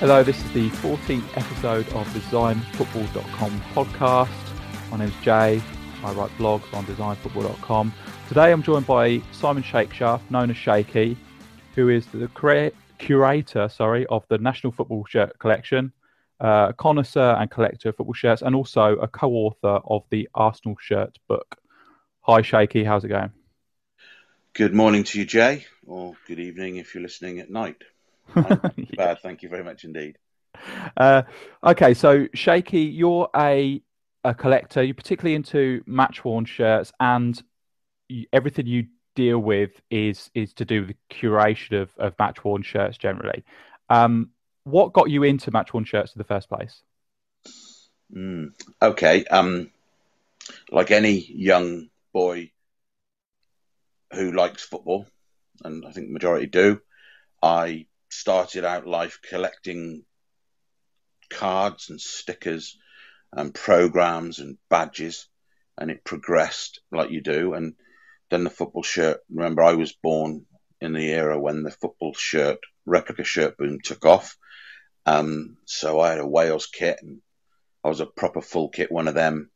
Hello, this is the 14th episode of the DesignFootball.com podcast. My name is Jay. I write blogs on DesignFootball.com. Today I'm joined by Simon Shakeshaft, known as Shakey, who is the cura- curator sorry, of the National Football Shirt Collection, uh, connoisseur and collector of football shirts, and also a co author of the Arsenal Shirt book. Hi, Shakey. How's it going? Good morning to you, Jay, or good evening if you're listening at night. Bad. Thank you very much indeed. Uh, okay, so Shakey, you're a a collector. You're particularly into match worn shirts, and you, everything you deal with is is to do with the curation of, of match worn shirts generally. Um, what got you into match worn shirts in the first place? Mm, okay, um, like any young boy who likes football, and I think the majority do, I started out life collecting cards and stickers and programs and badges, and it progressed like you do. And then the football shirt. Remember, I was born in the era when the football shirt replica shirt boom took off. Um, so I had a Wales kit, and I was a proper full kit one of them,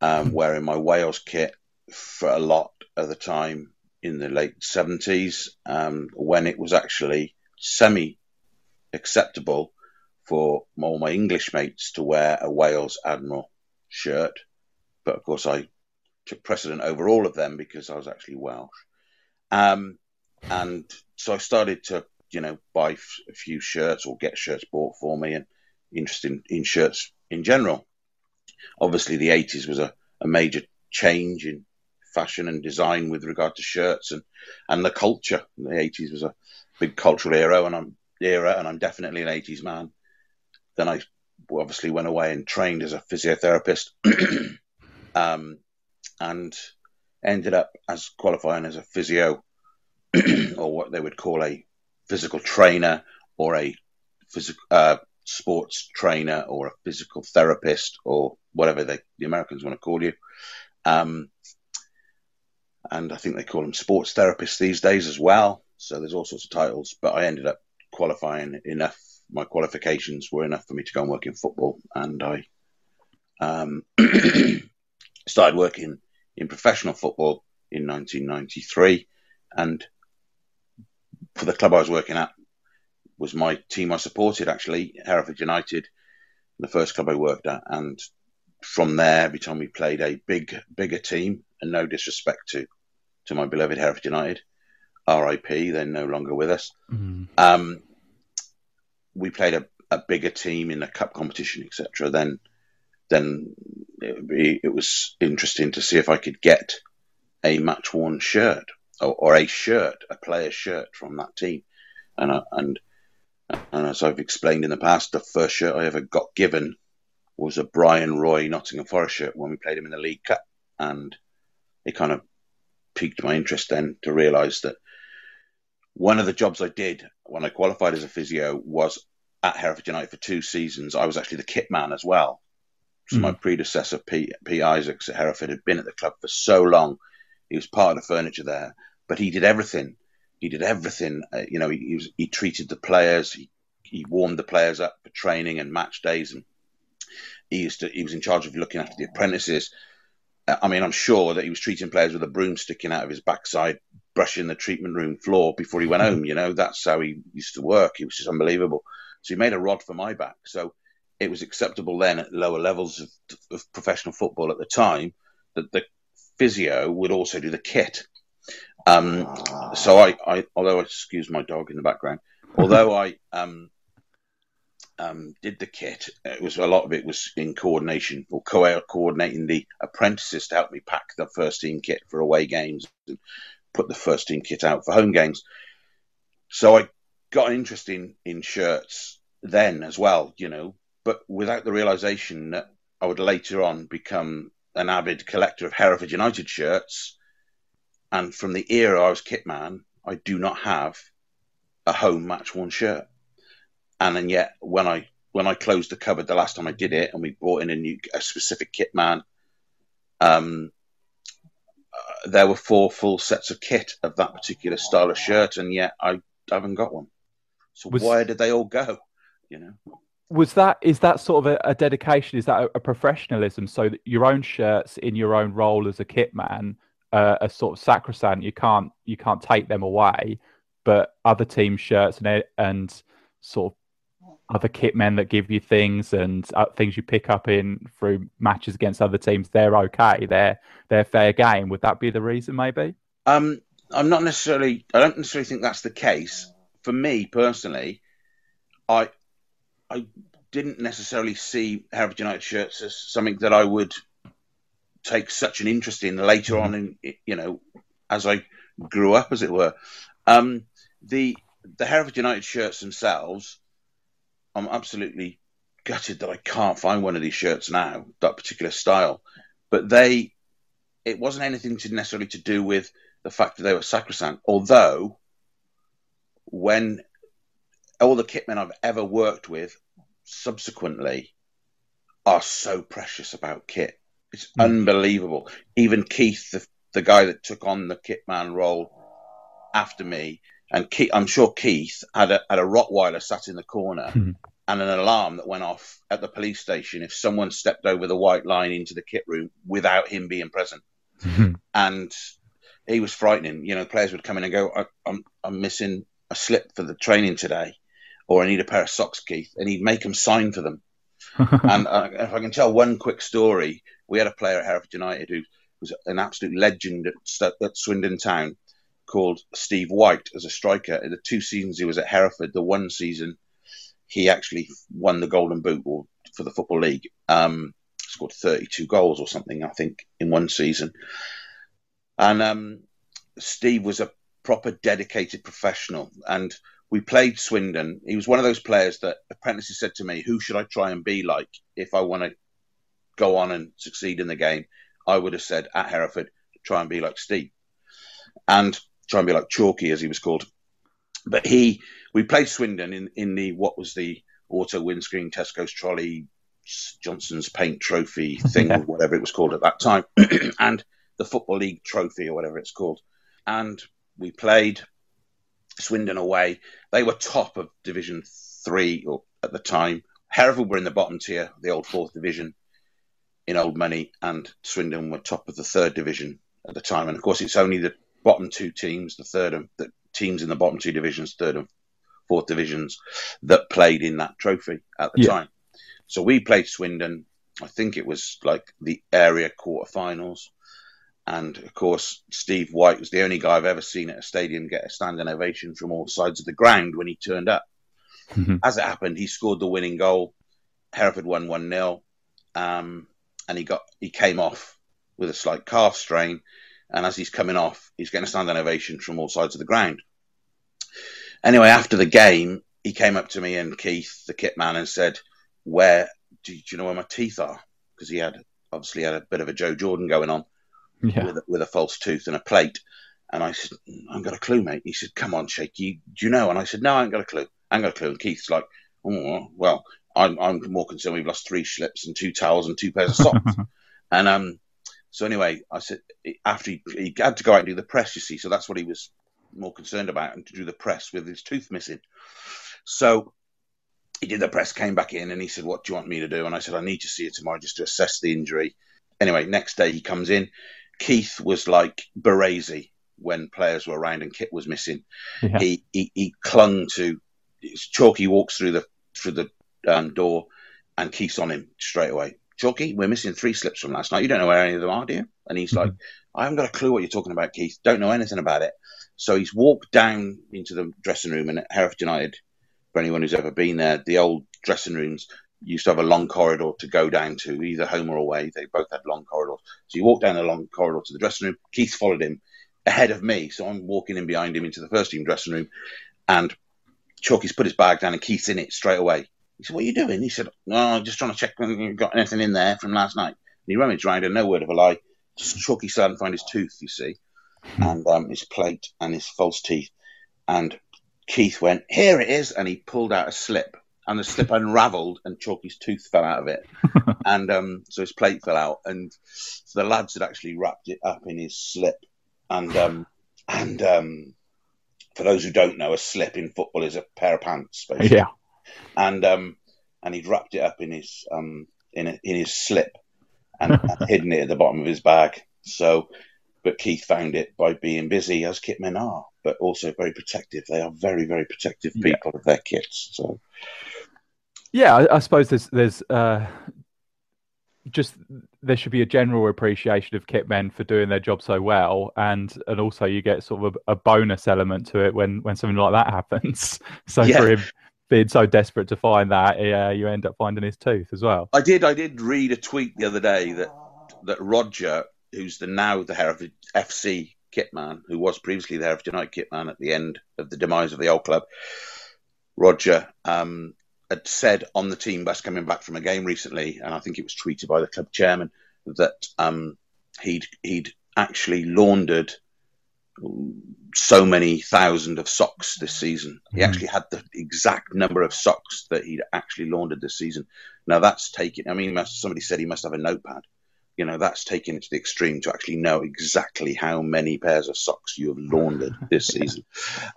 um, wearing my Wales kit for a lot of the time in the late 70s um, when it was actually semi acceptable for all my English mates to wear a Wales Admiral shirt. But of course, I took precedent over all of them because I was actually Welsh. Um, and so I started to, you know, buy f- a few shirts or get shirts bought for me and interested in, in shirts in general. Obviously, the 80s was a, a major change in fashion and design with regard to shirts and, and the culture. The 80s was a big cultural era, and I'm era, and I'm definitely an '80s man. Then I obviously went away and trained as a physiotherapist, um, and ended up as qualifying as a physio, or what they would call a physical trainer, or a uh, sports trainer, or a physical therapist, or whatever they, the Americans want to call you. Um, and I think they call them sports therapists these days as well. So there's all sorts of titles, but I ended up qualifying enough. My qualifications were enough for me to go and work in football, and I um, started working in professional football in 1993. And for the club I was working at was my team I supported actually, Hereford United, the first club I worked at, and from there, every time we played a big, bigger team, and no disrespect to to my beloved Hereford United, RIP, they're no longer with us. Mm. Um, we played a, a, bigger team in a cup competition, etc. Then, then it, be, it, was interesting to see if I could get a match worn shirt or, or, a shirt, a player's shirt from that team. And uh, and and as I've explained in the past, the first shirt I ever got given was a Bryan Roy Nottingham Forest shirt when we played him in the League Cup, and it kind of piqued my interest then to realise that one of the jobs I did when I qualified as a physio was at Hereford United for two seasons. I was actually the kit man as well. So mm. my predecessor, P, P. Isaacs at Hereford, had been at the club for so long. He was part of the furniture there, but he did everything. He did everything. Uh, you know, he, he, was, he treated the players. He, he warmed the players up for training and match days, and he used to. He was in charge of looking after the apprentices. I mean, I'm sure that he was treating players with a broom sticking out of his backside, brushing the treatment room floor before he went home. You know, that's how he used to work. It was just unbelievable. So he made a rod for my back. So it was acceptable then at lower levels of, of professional football at the time that the physio would also do the kit. Um, so I, I, although I excuse my dog in the background, although I um, um, did the kit, it was a lot of it was in coordination or co- coordinating the apprentices to help me pack the first team kit for away games and put the first team kit out for home games. So I got an interest in, in shirts then as well, you know, but without the realization that I would later on become an avid collector of Hereford United shirts. And from the era I was kit man, I do not have a home match worn shirt. And then yet when I when I closed the cupboard the last time I did it and we brought in a new a specific kit man, um, uh, there were four full sets of kit of that particular style of shirt, and yet I haven't got one. So was, where did they all go? You know. Was that is that sort of a, a dedication? Is that a, a, professionalism? So that your own shirts in your own role as a kit man uh, are sort of sacrosanct. You can't you can't take them away, but other team shirts and and sort of other kit men that give you things and uh, things you pick up in through matches against other teams, they're okay. They're they're fair game. Would that be the reason? Maybe. Um, I'm not necessarily. I don't necessarily think that's the case. For me personally, I I didn't necessarily see Hereford United shirts as something that I would take such an interest in later on in you know as I grew up, as it were. Um, the the Hereford United shirts themselves, I'm absolutely gutted that I can't find one of these shirts now, that particular style. But they, it wasn't anything to necessarily to do with the fact that they were sacrosanct. Although, when all the kitmen I've ever worked with subsequently are so precious about kit. It's mm. unbelievable. Even Keith, the, the guy that took on the kitman role after me, and Keith, I'm sure Keith had a, had a Rottweiler sat in the corner mm. and an alarm that went off at the police station if someone stepped over the white line into the kit room without him being present. Mm. And he was frightening. You know, players would come in and go, I, I'm, I'm missing a slip for the training today, or I need a pair of socks, Keith, and he'd make them sign for them. and uh, if I can tell one quick story, we had a player at Hereford United who was an absolute legend at, at Swindon Town called Steve White as a striker. In the two seasons he was at Hereford, the one season he actually won the Golden Boot for the Football League. Um, scored 32 goals or something, I think, in one season. And um, Steve was a proper dedicated professional. And we played Swindon. He was one of those players that apprentices said to me, "Who should I try and be like if I want to go on and succeed in the game?" I would have said at Hereford, "Try and be like Steve," and try and be like Chalky, as he was called. But he, we played Swindon in in the what was the auto windscreen Tesco's trolley Johnstone's Paint Trophy thing, yeah. whatever it was called at that time, and the Football League Trophy or whatever it's called and we played Swindon away. They were top of Division Three at the time. Hereford were in the bottom tier, the old fourth division in old money, and Swindon were top of the third division at the time. And of course, it's only the bottom two teams, the third and the teams in the bottom two divisions, third and fourth divisions, that played in that trophy at the yeah. time. So we played Swindon. I think it was like the area quarterfinals. And of course, Steve White was the only guy I've ever seen at a stadium get a standing ovation from all sides of the ground when he turned up. Mm-hmm. As it happened, he scored the winning goal. Hereford won 1 0. Um, and he got he came off with a slight calf strain. And as he's coming off, he's getting a standing ovation from all sides of the ground. Anyway, after the game, he came up to me and Keith, the kit man, and said, Where do, do you know where my teeth are? Because he had obviously had a bit of a Joe Jordan going on yeah. with, a, with a false tooth and a plate. And I said, I ain't got a clue, mate. He said, come on, Shakey, do you know? And I said, no, I ain't got a clue. I ain't got a clue. And Keith's like, oh, well, I'm, I'm more concerned we've lost three slips and two towels and two pairs of socks. and um, so anyway, I said, after he, he had to go out and do the press, you see, so that's what he was more concerned about, and to do the press with his tooth missing. So he did the press, came back in, and he said, What do you want me to do? And I said, I need to see you tomorrow just to assess the injury. Anyway, next day he comes in. Keith was like Baresi when players were around and Kit was missing. Yeah. He, he, he clung to his Chalky walks through the through the um, door and Keith's on him straight away. Chalky, we're missing three slips from last night. You don't know where any of them are, do you? And he's mm-hmm. like, I haven't got a clue what you're talking about, Keith. Don't know anything about it. So he's walked down into the dressing room and at Hereford United, for anyone who's ever been there, the old dressing rooms used to have a long corridor to go down to, either home or away. They both had long corridors. So he walked down the long corridor to the dressing room. Keith followed him ahead of me. So I'm walking in behind him into the first team dressing room. And Chalky's put his bag down and Keith's in it straight away. He said, What are you doing? He said, No, I'm just trying to check whether you've got anything in there from last night. And he rummaged around and no word of a lie. Chalky still hadn't found his tooth, you see, hmm. and um, his plate and his false teeth. And Keith went, Here it is. And he pulled out a slip. And the slip unravelled and Chalky's tooth fell out of it. and um, so his plate fell out. And so the lads had actually wrapped it up in his slip. And um, and um, for those who don't know, a slip in football is a pair of pants, basically. Yeah and um, and he'd wrapped it up in his um, in a, in his slip and, and hidden it at the bottom of his bag. So, but Keith found it by being busy, as kitmen are, but also very protective. They are very very protective people yeah. of their kits. So, yeah, I, I suppose there's there's uh, just there should be a general appreciation of kitmen for doing their job so well, and and also you get sort of a, a bonus element to it when when something like that happens. So yeah. for him being so desperate to find that, yeah, you end up finding his tooth as well. I did. I did read a tweet the other day that that Roger, who's the now the Hereford FC kitman, who was previously the Hereford United kitman at the end of the demise of the old club, Roger um, had said on the team bus coming back from a game recently, and I think it was tweeted by the club chairman that um, he'd he'd actually laundered so many thousand of socks this season. He mm actually had the exact number of socks that he'd actually laundered this season. Now that's taken. I mean, somebody said he must have a notepad. You know, that's taken it to the extreme to actually know exactly how many pairs of socks you have laundered this season.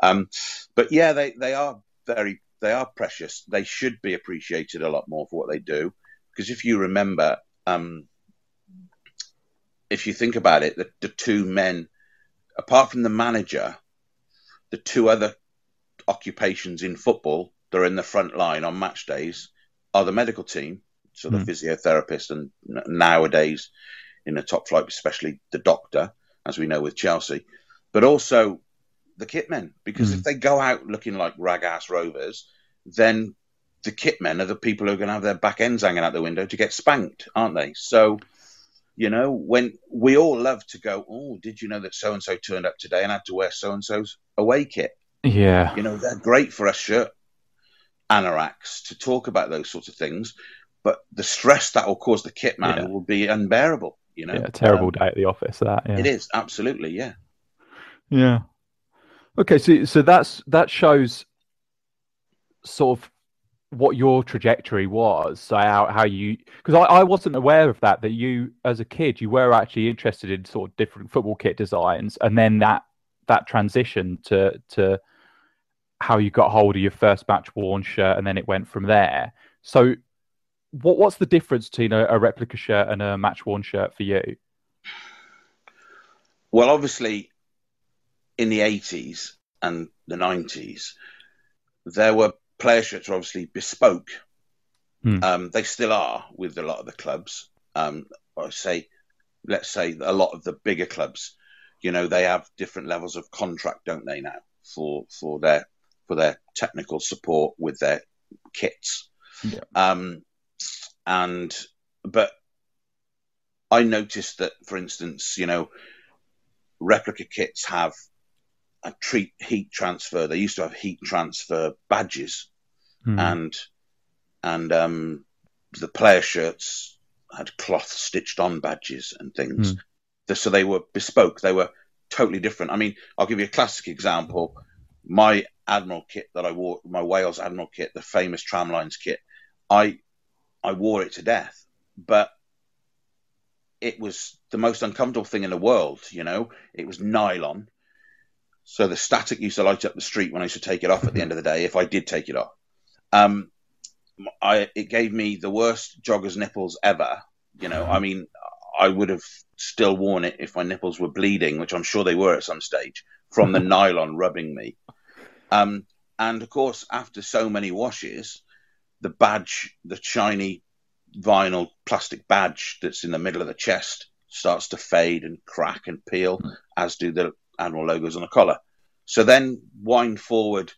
Um, but yeah, they they are very they are precious. They should be appreciated a lot more for what they do. Because if you remember, um, if you think about it, the, the two men apart from the manager, the two other occupations in football that are in the front line on match days are the medical team, so the mm. physiotherapist, and nowadays in the top flight, especially the doctor, as we know with Chelsea, but also the kitmen. Because mm. if they go out looking like rag ass rovers, then the kitmen are the people who are going to have their back ends hanging out the window to get spanked, aren't they? So you know, when we all love to go, oh, did you know that so and so turned up today and had to wear so and so's away kit? Yeah. You know, they're great for us shirt anoraks to talk about those sorts of things, but the stress that will cause the kit man yeah. will be unbearable. You know, yeah, terrible um, day at the office. That yeah. it is absolutely, yeah, yeah. Okay, so so that's that shows sort of what your trajectory was so how, how you because I, I wasn't aware of that that you as a kid you were actually interested in sort of different football kit designs and then that that transition to to how you got hold of your first match worn shirt and then it went from there. So what what's the difference between a, a replica shirt and a match worn shirt for you? Well obviously in the 80s and the 90s there were player shirts are obviously bespoke. Hmm. Um, they still are with a lot of the clubs. Um, I say, let's say a lot of the bigger clubs, you know, they have different levels of contract, don't they now, for for their for their technical support with their kits. Yeah. Um, and but I noticed that, for instance, you know, replica kits have a treat heat transfer. They used to have heat transfer badges, mm. and and um, the player shirts had cloth stitched on badges and things. Mm. So they were bespoke. They were totally different. I mean, I'll give you a classic example. My Admiral kit that I wore, my Wales Admiral kit, the famous Tramlines kit, I I wore it to death, but it was the most uncomfortable thing in the world. You know, it was nylon. So the static used to light up the street when I used to take it off at the end of the day, if I did take it off. Um, I it gave me the worst jogger's nipples ever. You know, I mean, I would have still worn it if my nipples were bleeding, which I'm sure they were at some stage from the nylon rubbing me. Um, and of course, after so many washes, the badge, the shiny vinyl plastic badge that's in the middle of the chest starts to fade and crack and peel, mm. as do the Admiral logos on the collar. So then wind forward,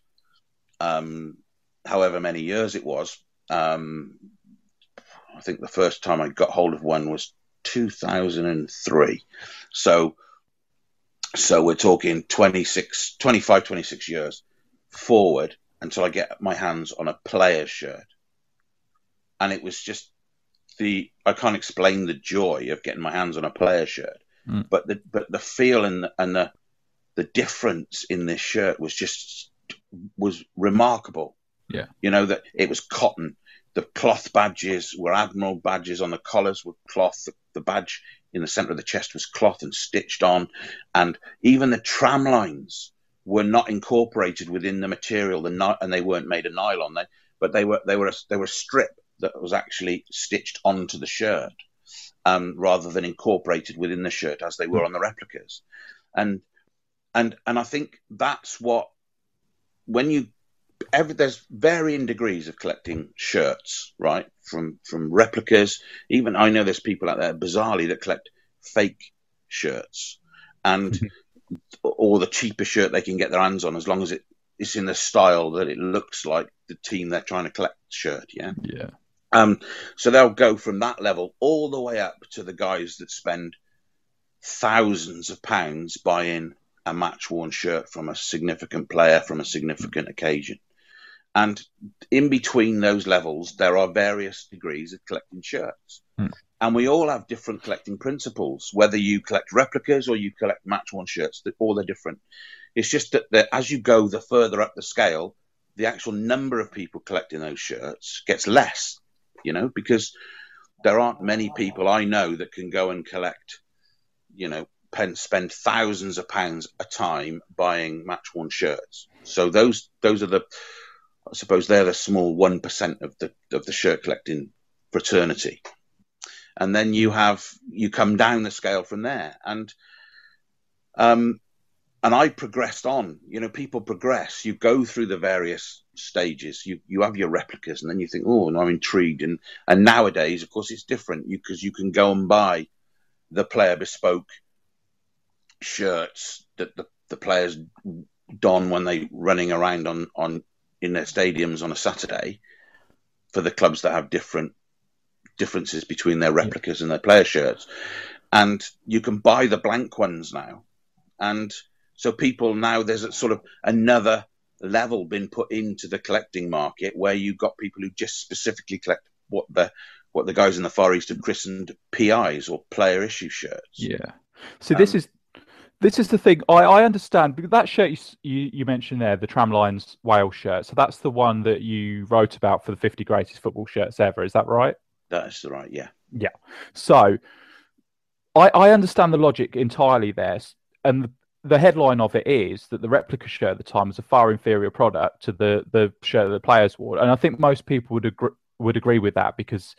um, however many years it was. Um, I think the first time I got hold of one was 2003. So, so we're talking 26, 25, 26 years forward until I get my hands on a player's shirt. And it was just the, I can't explain the joy of getting my hands on a player's shirt, mm. but the, but the feel and the, and the, the difference in this shirt was just, was remarkable. Yeah. You know, that it was cotton. The cloth badges were admiral badges on the collars were cloth. The, the badge in the center of the chest was cloth and stitched on. And even the tram lines were not incorporated within the material, the and they weren't made of nylon. They, but they were they were a, they were a strip that was actually stitched onto the shirt, um, rather than incorporated within the shirt as they were on the replicas. And and and I think that's what when you every, there's varying degrees of collecting shirts, right? From from replicas, even I know there's people out there bizarrely that collect fake shirts, and mm-hmm or the cheapest shirt they can get their hands on, as long as it it is in the style that it looks like the team they're trying to collect shirt. Yeah. Yeah. Um, so they'll go from that level all the way up to the guys that spend thousands of pounds buying a match worn shirt from a significant player from a significant occasion. And in between those levels, there are various degrees of collecting shirts. Hmm and we all have different collecting principles. Whether you collect replicas or you collect match worn shirts, all they're different. It's just that, as you go the further up the scale, the actual number of people collecting those shirts gets less. You know, because there aren't many people I know that can go and collect, you know, spend thousands of pounds a time buying match worn shirts. So those those are the, I suppose they're the small one percent of the of the shirt collecting fraternity and then you have you come down the scale from there and um and I progressed on. You know, people progress. You go through the various stages. You you have your replicas, and then you think, oh, and I'm intrigued. And and nowadays, of course, it's different. You because you can go and buy the player bespoke shirts that the, the players don when they running around on on in their stadiums on a Saturday for the clubs that have different differences between their replicas and their player shirts. And you can buy the blank ones now. And so people now, there's a sort of another level been put into the collecting market where you've got people who just specifically collect what the what the guys in the Far East have christened PIs or player issue shirts. Yeah. So um, this is this is the thing I, I understand because that shirt you, you, you mentioned there, the Tramlines Wales shirt. So that's the one that you wrote about for the 50 greatest football shirts ever. Is that right? That is right. Yeah. Yeah. So I, I understand the logic entirely there. And the, the headline of it is that the replica shirt at the time was a far inferior product to the, the shirt that the players wore. And I think most people would agree, would agree with that because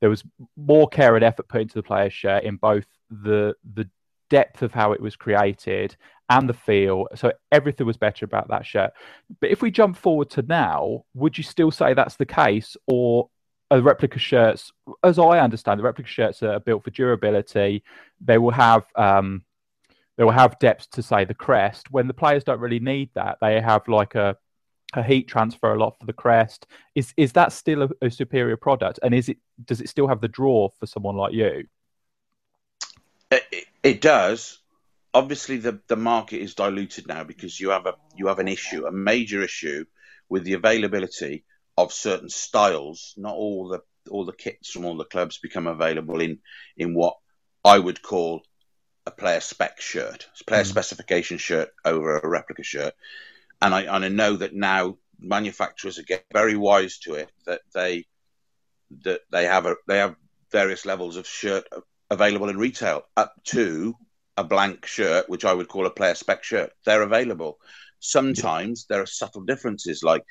there was more care and effort put into the player's shirt in both the the depth of how it was created and the feel. So everything was better about that shirt. But if we jump forward to now, would you still say that's the case, or uh, replica shirts, as I understand, the replica shirts are built for durability. They will have um, they will have depth to say the crest. When the players don't really need that, they have like a a heat transfer a lot for the crest. Is is that still a, a superior product? And is it does it still have the draw for someone like you? It, it does. Obviously, the the market is diluted now because you have a you have an issue, a major issue with the availability of certain styles. Not all the all the kits from all the clubs become available in in what I would call a player spec shirt, a player mm. specification shirt over a replica shirt. And I and I know that now manufacturers are getting very wise to it that they that they have a they have various levels of shirt available in retail up to a blank shirt, which I would call a player spec shirt. They're available. Sometimes there are subtle differences, like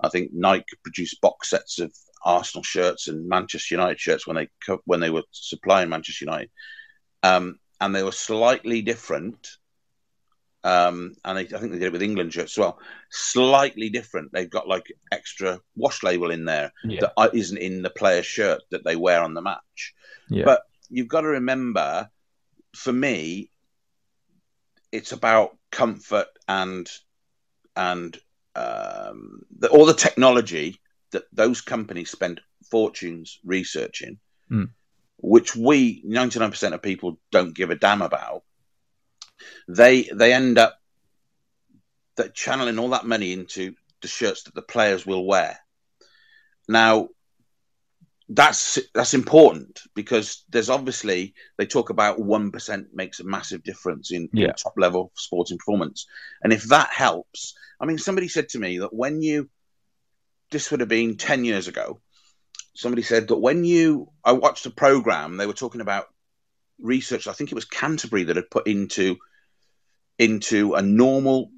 I think Nike produced box sets of Arsenal shirts and Manchester United shirts when they when they were supplying Manchester United, um, and they were slightly different um, and they, I think they did it with England shirts as well. Slightly different. They've got like extra wash label in there Yeah. that isn't in the player's shirt that they wear on the match. Yeah. But you've got to remember, for me, it's about comfort and and um, the, all the technology that those companies spend fortunes researching, Mm. which we ninety nine percent of people don't give a damn about. They they end up that channeling all that money into the shirts that the players will wear. Now, that's that's important because there's obviously they talk about one percent makes a massive difference in, in top level sporting performance, and if that helps, I mean, somebody said to me that when you this would have been ten years ago, somebody said that when you I watched a program, they were talking about research. I think it was Canterbury that had put into into a normal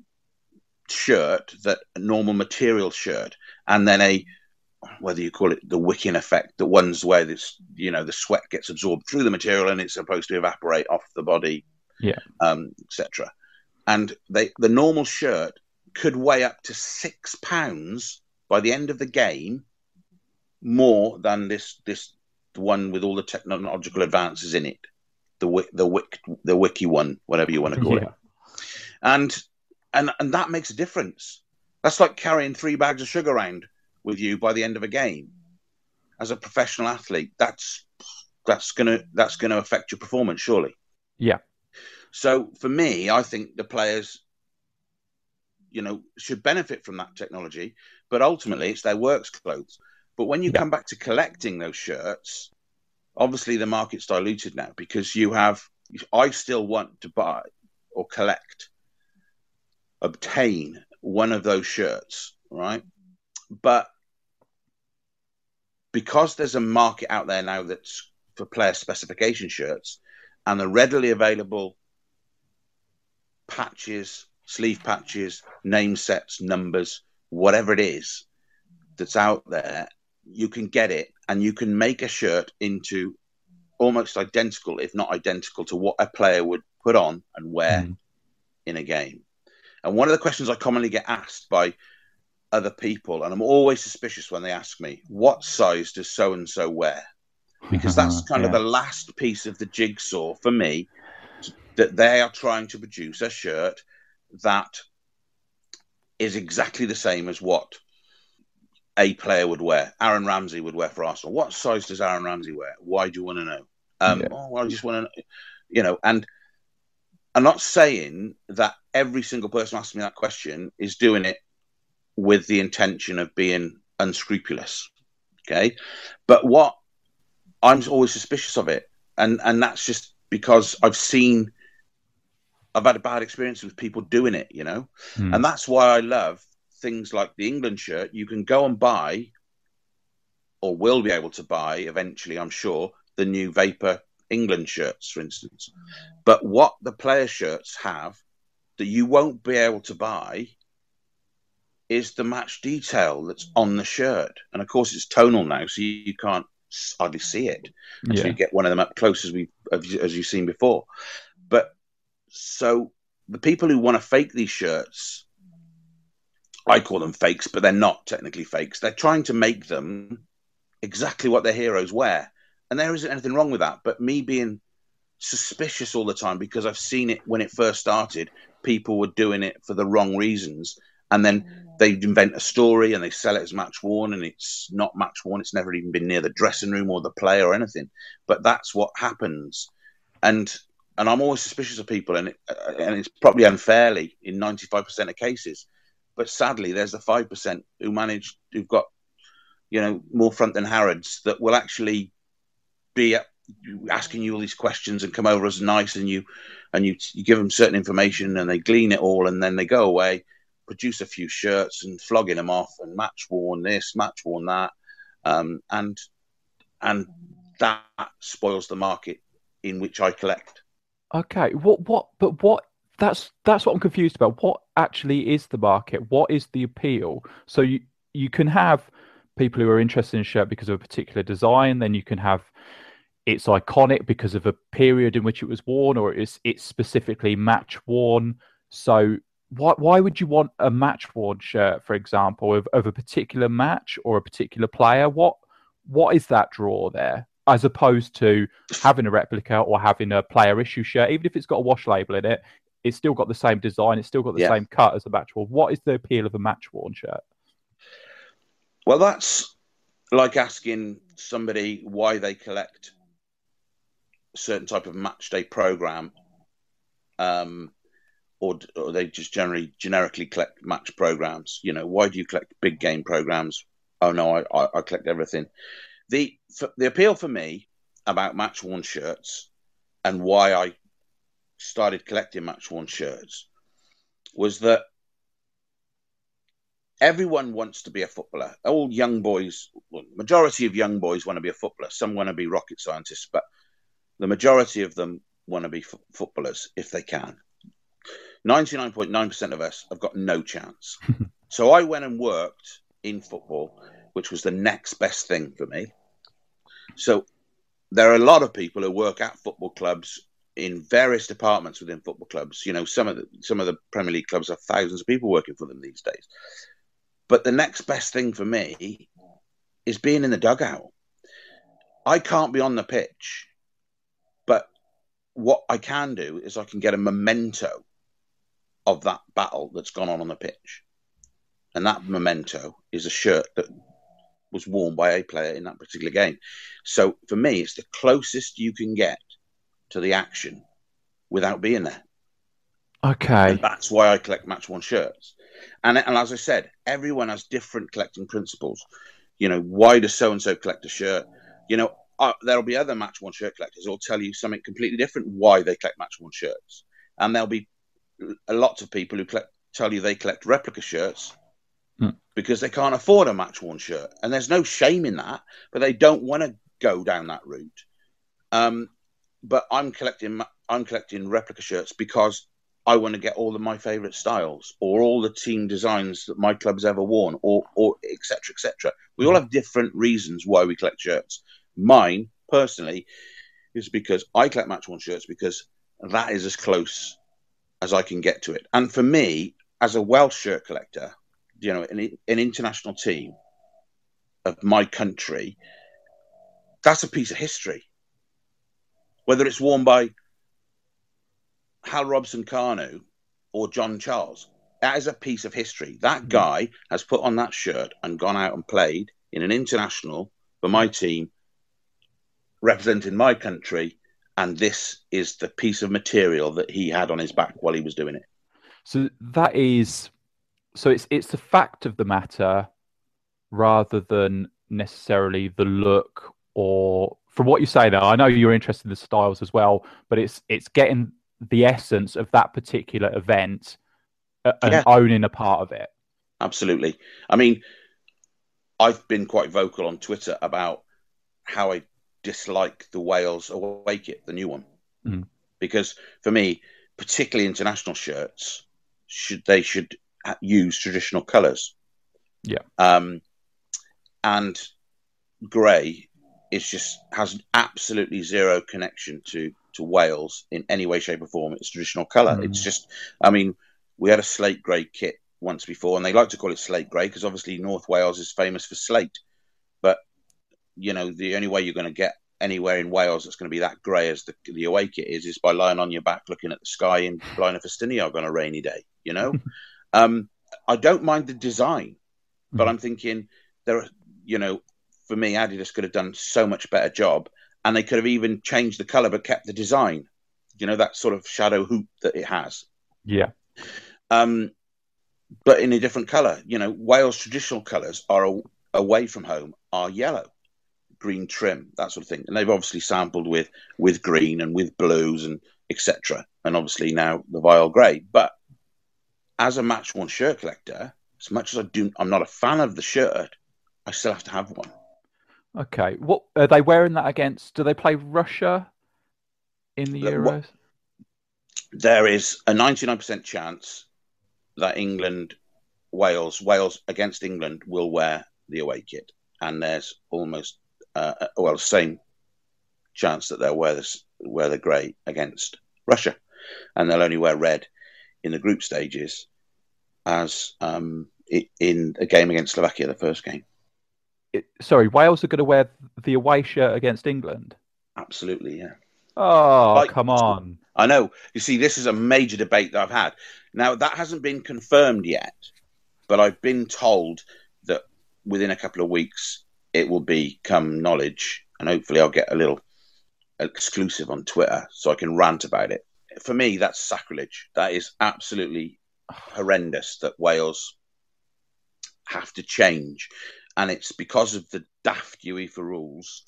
shirt that a normal material shirt, and then a whether you call it the wicking effect, the ones where this you know the sweat gets absorbed through the material and it's supposed to evaporate off the body, Yeah. um, etc. And they the normal shirt could weigh up to six pounds by the end of the game, more than this this one with all the technological advances in it, the the wick the wiki one, whatever you want to call it and and and that makes a difference. That's like carrying three bags of sugar around with you by the end of a game. As a professional athlete, that's that's gonna that's gonna affect your performance, surely. Yeah. So for me, I think the players, you know, should benefit from that technology, but ultimately it's their works clothes. But when you Yeah. come back to collecting those shirts, obviously the market's diluted now because you have. I still want to buy or collect obtain one of those shirts, right? But because there's a market out there now that's for player specification shirts and the readily available patches, sleeve patches, name sets, numbers, whatever it is that's out there, you can get it and you can make a shirt into almost identical, if not identical, to what a player would put on and wear Mm. in a game. And one of the questions I commonly get asked by other people, and I'm always suspicious when they ask me, what size does so and so wear? Because that's kind of the last piece of the jigsaw for me that they are trying to produce a shirt that is exactly the same as what a player would wear. Aaron Ramsey would wear for Arsenal. What size does Aaron Ramsey wear? Why do you want to know? Um, Yeah. oh, well, I just want to, you know, and I'm not saying that every single person asking me that question is doing it with the intention of being unscrupulous. Okay. But what I'm always suspicious of it. And, and that's just because I've seen, I've had a bad experience with people doing it, you know? Mm. And that's why I love things like the England shirt. You can go and buy, or will be able to buy eventually, I'm sure, the new Vapor England shirts, for instance. But what the player shirts have that you won't be able to buy is the match detail that's on the shirt. And of course, it's tonal now, so you, you can't hardly see it until Yeah. you get one of them up close as we as as you've seen before. But so the people who want to fake these shirts, I call them fakes, but they're not technically fakes. They're trying to make them exactly what their heroes wear, and there isn't anything wrong with that. But me being suspicious all the time because I've seen it when it first started, people were doing it for the wrong reasons, and then they invent a story and they sell it as match worn, and it's not match worn. It's never even been near the dressing room or the play or anything. But that's what happens, and and I'm always suspicious of people, and it, uh, and it's probably unfairly in 95% of cases. But sadly, there's the five percent who manage who've got you know more front than Harrods that will actually be uh, asking you all these questions and come over as nice, and you and you you give them certain information, and they glean it all, and then they go away produce a few shirts and flogging them off and match worn this, match worn that, um, and and that spoils the market in which I collect. Okay. What? What? But what? That's that's what I'm confused about. What actually is the market? What is the appeal? So you you can have people who are interested in a shirt because of a particular design. Then you can have it's iconic because of a period in which it was worn, or it's it's specifically match worn. So why why would you want a match worn shirt, for example, of, of a particular match or a particular player? What what is that draw there? As opposed to having a replica or having a player issue shirt, even if it's got a wash label in it, it's still got the same design, it's still got the yeah. same cut as a match worn. What is the appeal of a match worn shirt? Well, that's like asking somebody why they collect a certain type of match day program, um, or, or they just generally generically collect match programs. You know, why do you collect big game programs? Oh no, I, I, I collect everything. The for, the appeal for me about match worn shirts and why I started collecting match worn shirts was that everyone wants to be a footballer. All young boys, well, majority of young boys want to be a footballer. Some want to be rocket scientists, but the majority of them want to be f- footballers if they can. 99.9% of us have got no chance. so I went and worked in football, which was the next best thing for me. So there are a lot of people who work at football clubs in various departments within football clubs. You know, some of the some of the Premier League clubs have thousands of people working for them these days. But the next best thing for me is being in the dugout. I can't be on the pitch, but what I can do is I can get a memento of that battle that's gone on on the pitch. And that memento is a shirt that was worn by a player in that particular game. So for me, it's the closest you can get to the action without being there. Okay. And that's why I collect match worn shirts. And, and as I said, everyone has different collecting principles. You know, why does so and so collect a shirt? You know, uh, there'll be other match worn shirt collectors who'll tell you something completely different why they collect match worn shirts. And there'll be lots of people who collect, tell you they collect replica shirts mm. because they can't afford a match worn shirt. And there's no shame in that, but they don't want to go down that route. Um, but I'm collecting I'm collecting replica shirts because I want to get all of my favourite styles or all the team designs that my club's ever worn, or or etc. etc. We all have different reasons why we collect shirts. Mine personally is because I collect match worn shirts because that is as close as I can get to it. And for me, as a Welsh shirt collector, you know, an, an international team of my country, that's a piece of history. Whether it's worn by Hal Robson-Kanu or John Charles. That is a piece of history. That mm-hmm. guy has put on that shirt and gone out and played in an international for my team, representing my country, and this is the piece of material that he had on his back while he was doing it. So that is, so it's it's the fact of the matter, rather than necessarily the look or from what you say there. I know you're interested in the styles as well, but it's it's getting the essence of that particular event uh, and yeah. owning a part of it. Absolutely. I mean, I've been quite vocal on Twitter about how I dislike the Wales away kit, the new one, mm. because for me, particularly international shirts, should they should use traditional colours. Yeah. Um, and grey is just has absolutely zero connection to to Wales in any way, shape, or form. It's traditional colour. Mm. It's just, I mean, we had a slate grey kit once before, and they like to call it slate grey because obviously North Wales is famous for slate. You know, the only way you're going to get anywhere in Wales that's going to be that grey as the, the away kit is, is by lying on your back looking at the sky in Blaenau Ffestiniog on a rainy day. You know, um, I don't mind the design, but mm. I'm thinking there are, you know, for me, Adidas could have done so much better job and they could have even changed the color but kept the design. You know that sort of shadow hoop that it has. Yeah. Um, but in a different color. You know, Wales' traditional colors are away from home are yellow, green trim, that sort of thing, and they've obviously sampled with with green and with blues and etc. And obviously now the vile grey. But as a match worn shirt collector, as much as I do, I'm not a fan of the shirt. I still have to have one. Okay. What are they wearing that against? Do they play Russia in the Euros? There is a 99% chance that England, Wales, Wales against England will wear the away kit. And there's almost, uh, uh well, same chance that they'll wear this, wear the grey against Russia. And they'll only wear red in the group stages as um, in a game against Slovakia, the first game. It, sorry, Wales are going to wear the away shirt against England. Absolutely, yeah. Oh, like, come on! I know. You see, this is a major debate that I've had. Now that hasn't been confirmed yet, but I've been told that within a couple of weeks it will become knowledge, and hopefully I'll get a little exclusive on Twitter so I can rant about it. For me, that's sacrilege. That is absolutely horrendous that Wales have to change. And it's because of the daft UEFA rules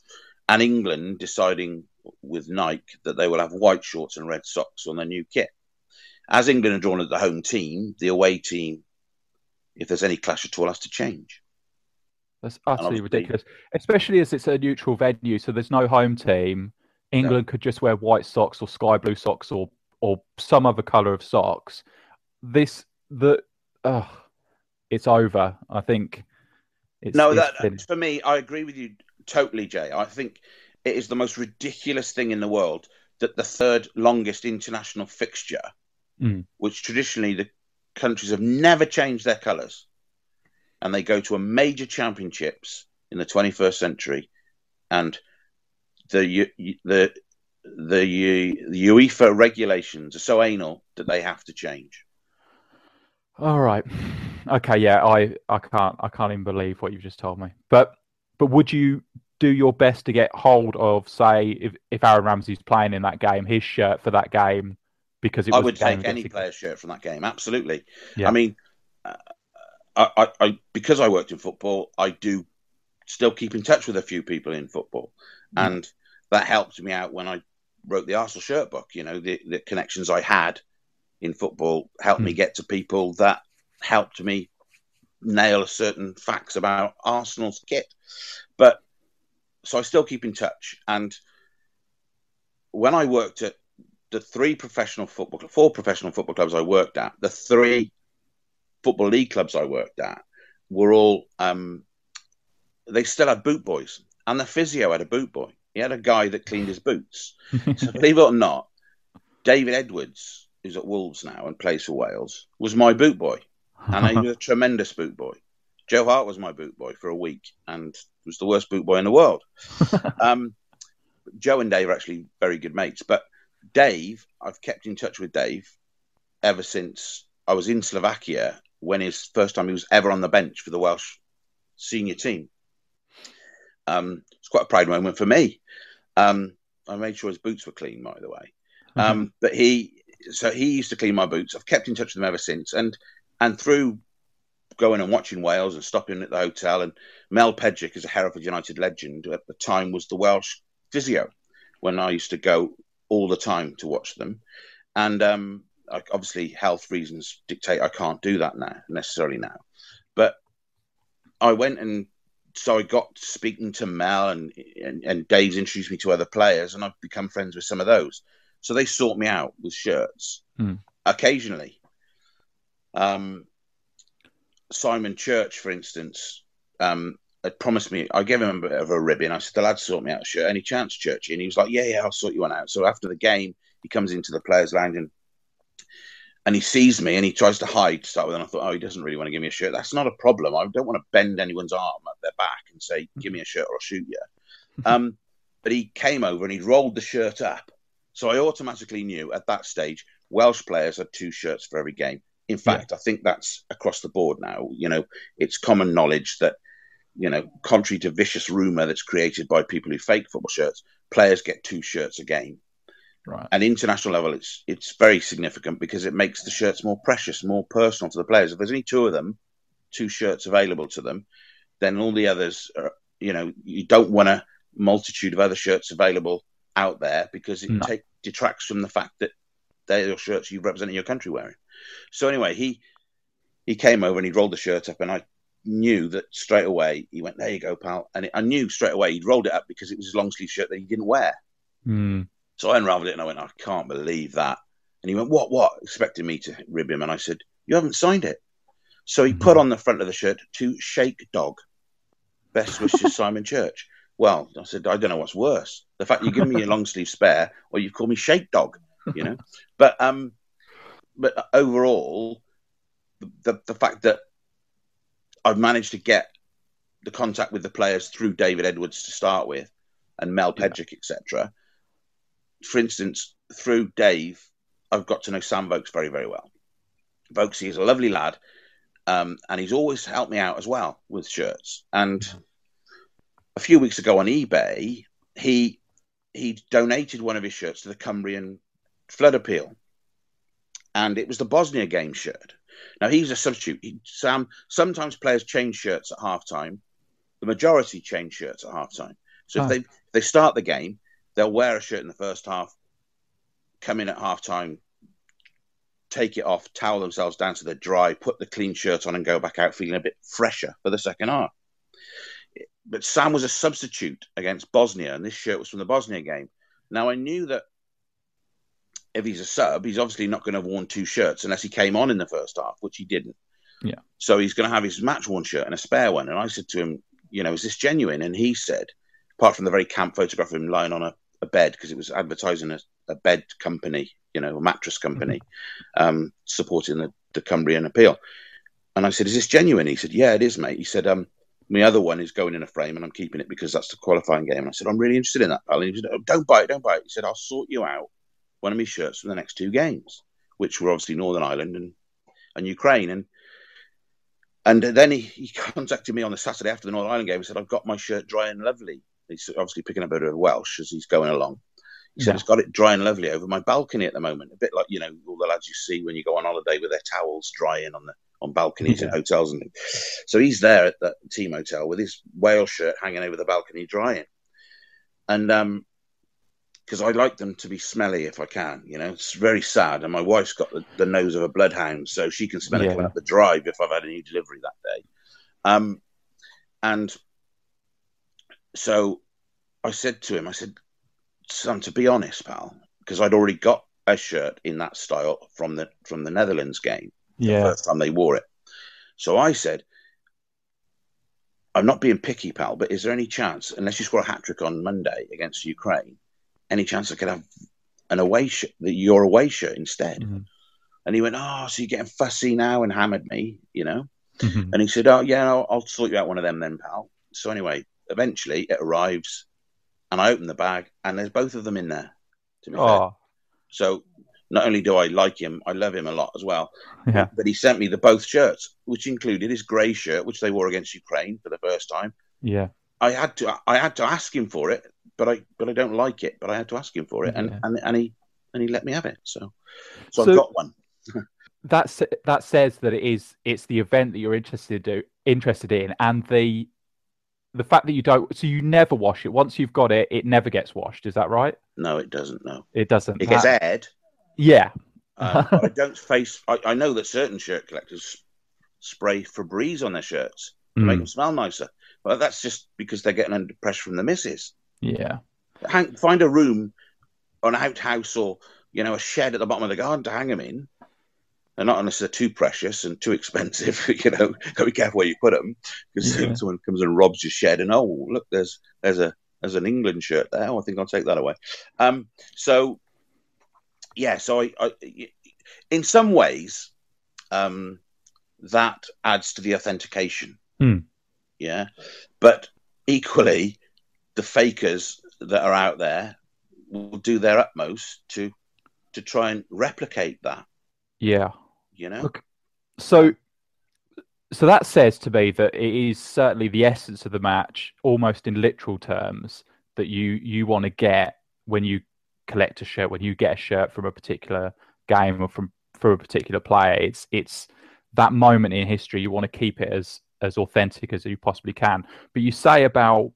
and England deciding with Nike that they will have white shorts and red socks on their new kit. As England are drawn as the home team, the away team, if there's any clash at all, has to change. That's utterly ridiculous, especially as it's a neutral venue, so there's no home team. England could just wear white socks or sky blue socks or or some other color of socks. This the uh, it's over. I think. It's, no, that been... for me, I agree with you totally, Jay. I think it is the most ridiculous thing in the world that the third longest international fixture, mm. which traditionally the countries have never changed their colours, and they go to a major championships in the 21st century, and the the the, the UEFA regulations are so anal that they have to change. All right. Okay. Yeah. I I can't I can't even believe what you've just told me. But but would you do your best to get hold of say if if Aaron Ramsey's playing in that game, his shirt for that game because it I would take any player's shirt from that game. Absolutely. Yeah. I mean, I, I, because I worked in football, I do still keep in touch with a few people in football, mm. and that helped me out when I wrote the Arsenal shirt book. You know, the, the connections I had in football helped mm. me hmm. get to people that helped me nail certain facts about Arsenal's kit. But so I still keep in touch. And when I worked at the three professional football, four professional football clubs I worked at, the three football league clubs I worked at were all um, they still had boot boys, and the physio had a boot boy. He had a guy that cleaned his boots. so believe it or not, David Edwards who's at Wolves now and plays for Wales, was my boot boy, and he was a tremendous boot boy. Joe Hart was my boot boy for a week and was the worst boot boy in the world. um, Joe and Dave are actually very good mates, but Dave, I've kept in touch with Dave ever since I was in Slovakia when his first time he was ever on the bench for the Welsh senior team. Um, it's quite a proud moment for me. Um, I made sure his boots were clean, by the way. Um, but he so he used to clean my boots. I've kept in touch with him ever since, and and through going and watching Wales and stopping at the hotel, and Mel Pejic is a Hereford United legend at the time was the Welsh physio when I used to go all the time to watch them, and um, obviously health reasons dictate I can't do that now necessarily now, but I went and so I got speaking to Mel and, and, and Dave's introduced me to other players, and I've become friends with some of those. So they sort me out with shirts hmm. occasionally. Um, Simon Church, for instance, um, had promised me. I gave him a bit of a ribbon. I said, "The lad sort me out a shirt. Any chance, Churchy?" And he was like, "Yeah, yeah, I'll sort you one out." So after the game, he comes into the players' lounge and and he sees me and he tries to hide to start with. And I thought, oh, he doesn't really want to give me a shirt. That's not a problem. I don't want to bend anyone's arm at their back and say, give me a shirt or I'll shoot you. um, but he came over and he rolled the shirt up so I automatically knew at that stage Welsh players had two shirts for every game. In fact, yeah. I think that's across the board now. You know, it's common knowledge that, you know, contrary to vicious rumor that's created by people who fake football shirts, players get two shirts a game. Right. At international level, it's it's very significant because it makes the shirts more precious, more personal to the players. If there's only two of them, two shirts available to them, then all the others are, you know, you don't want a multitude of other shirts available out there because it no. take, detracts from the fact that they're your shirts you represent in your country wearing. So anyway, he he came over and he rolled the shirt up, and I knew that straight away. He went, "There you go, pal," and it, I knew straight away he'd rolled it up because it was his long sleeve shirt that he didn't wear. Mm. So I unravelled it and I went, "I can't believe that." And he went, "What? What?" Expecting me to rib him, and I said, "You haven't signed it." So he put on the front of the shirt to Shake Dog. Best wishes, Simon Church. Well, I said, I don't know what's worse. The fact you give me a long sleeve spare or you call me shake dog, you know? but um but overall, the, the, the fact that I've managed to get the contact with the players through David Edwards to start with, and Mel Pejic, yeah. etc. For instance, through Dave, I've got to know Sam Vokes very, very well. Vokes, he's a lovely lad, um, and he's always helped me out as well with shirts. And a few weeks ago on eBay, he he donated one of his shirts to the Cumbrian flood appeal, and it was the Bosnia game shirt. Now he's a substitute. He, Sam sometimes players change shirts at halftime. The majority change shirts at halftime. So oh. if they if they start the game, they'll wear a shirt in the first half, come in at halftime, take it off, towel themselves down to the dry, put the clean shirt on, and go back out feeling a bit fresher for the second half. But Sam was a substitute against Bosnia, and this shirt was from the Bosnia game. Now I knew that if he's a sub, he's obviously not going to have worn two shirts unless he came on in the first half, which he didn't. Yeah. So he's going to have his match worn shirt and a spare one. And I said to him, you know, is this genuine? And he said, apart from the very camp photograph of him lying on a, a bed because it was advertising a, a, bed company, you know, a mattress company, mm-hmm. um, supporting the, the Cumbrian appeal. And I said, is this genuine? He said, yeah, it is, mate. He said, um, my other one is going in a frame and I'm keeping it because that's the qualifying game. And I said, I'm really interested in that, pal. And he said, oh, don't buy it, don't buy it. He said, I'll sort you out one of my shirts for the next two games, which were obviously Northern Ireland and, and Ukraine. And and then he, he contacted me on the Saturday after the Northern Ireland game and said, I've got my shirt dry and lovely. He's obviously picking up a bit of Welsh as he's going along. He said, yeah. It's got it dry and lovely over my balcony at the moment. A bit like, you know, all the lads you see when you go on holiday with their towels drying on the on balconies yeah. in hotels and. So he's there at the team hotel with his whale shirt hanging over the balcony drying. And um, because I like them to be smelly if I can. You know, it's very sad. And my wife's got the, the nose of a bloodhound, so she can smell yeah. it coming up the drive if I've had a new delivery that day. Um, and so I said to him, I said, son, to be honest, pal, because I'd already got a shirt in that style from the from the Netherlands game. Yeah. The first time they wore it. So I said, I'm not being picky, pal, but is there any chance, unless you score a hat trick on Monday against Ukraine, any chance I could have an away shirt, your away shirt instead? Mm-hmm. And he went, oh, so you're getting fussy now and hammered me, you know? Mm-hmm. And he said, oh, yeah, I'll, I'll, sort you out one of them then, pal. So anyway, eventually it arrives and I open the bag and there's both of them in there, to be oh. fair. So not only do I like him, I love him a lot as well. Yeah. But he sent me the both shirts, which included his grey shirt, which they wore against Ukraine for the first time. Yeah. I had to I had to ask him for it but I but I don't like it. But I had to ask him for it, and yeah. and, and he and he let me have it. So so, so I've got one. that's that says that it is it's the event that you're interested interested in, and the the fact that you don't so you never wash it once you've got it, it never gets washed. Is that right? No, it doesn't. No, it doesn't. It gets aired. Yeah. um, I don't face. I, I, know that certain shirt collectors spray Febreze on their shirts to mm. make them smell nicer, but that's just because they're getting under pressure from the missus. Yeah. Hang, find a room, an outhouse, or you know, a shed at the bottom of the garden to hang them in. And not unless they're too precious and too expensive. you know, got to be careful where you put them because yeah. someone comes and robs your shed, and oh, look, there's there's a there's an England shirt there. Oh, I think I'll take that away. Um, so yeah, so I, I in some ways, um, that adds to the authentication. Hmm. Yeah, but equally, the fakers that are out there will do their utmost to to try and replicate that. Yeah. You know. so so that says to me that it is certainly the essence of the match, almost in literal terms, that you you want to get when you collect a shirt, when you get a shirt from a particular game or from for a particular player. It's it's that moment in history. You want to keep it as as authentic as you possibly can. But you say about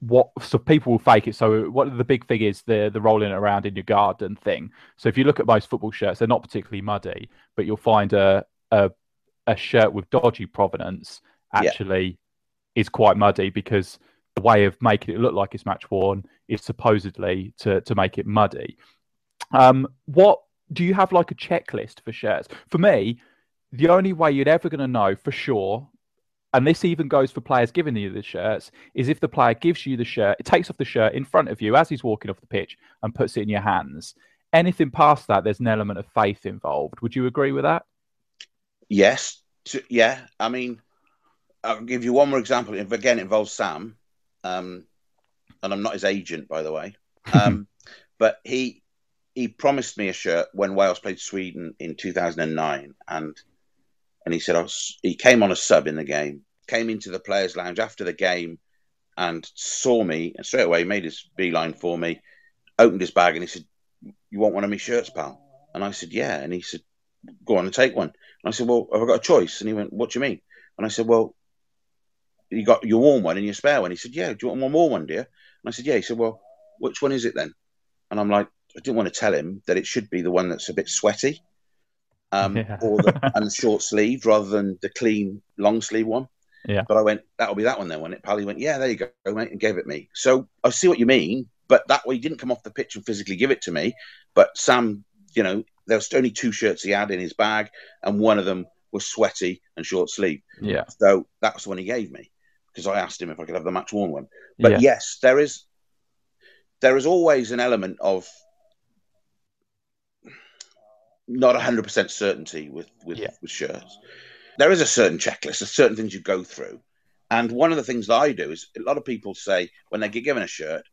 what so people will fake it. So what the big thing is the the rolling it around in your garden thing. So if you look at most football shirts, they're not particularly muddy, but you'll find a a, a shirt with dodgy provenance actually yeah. is quite muddy because the way of making it look like it's match worn is supposedly to to make it muddy. Um, what do you have like a checklist for shirts? For me, the only way you're ever going to know for sure and this even goes for players giving you the shirts, is if the player gives you the shirt, it takes off the shirt in front of you as he's walking off the pitch and puts it in your hands. anything past that, there's an element of faith involved. Would you agree with that? Yes. Yeah. I mean, I'll give you one more example. Again, it involves Sam, um, and I'm not his agent, by the way. Um, but he he promised me a shirt when Wales played Sweden in 2009, and and he said was, he came on a sub in the game, came into the players' lounge after the game, and saw me and straight away he made his beeline for me, opened his bag, and he said, "You want one of my shirts, pal?" And I said, "Yeah." And he said, "Go on and take one." And I said, "Well, have I got a choice?" And he went, "What do you mean?" And I said, "Well, you got your warm one and your spare one." He said, "Yeah." Do you want one more one, dear? And I said, "Yeah." He said, "Well, which one is it then?" And I'm like, I didn't want to tell him that it should be the one that's a bit sweaty, um, yeah. or the, and short sleeved rather than the clean long sleeve one. Yeah. But I went, that'll be that one then, when it? Pally went, yeah, there you go, mate, and gave it me. So I see what you mean, but that way he didn't come off the pitch and physically give it to me. But Sam, you know, there was only two shirts he had in his bag, and one of them was sweaty and short sleeve. Yeah. So that's the one he gave me because I asked him if I could have the match worn one. But yeah. yes, there is there is always an element of not 100% certainty with with, yeah. with shirts. There is a certain checklist, there's certain things you go through. And one of the things that I do is a lot of people say when they get given a shirt,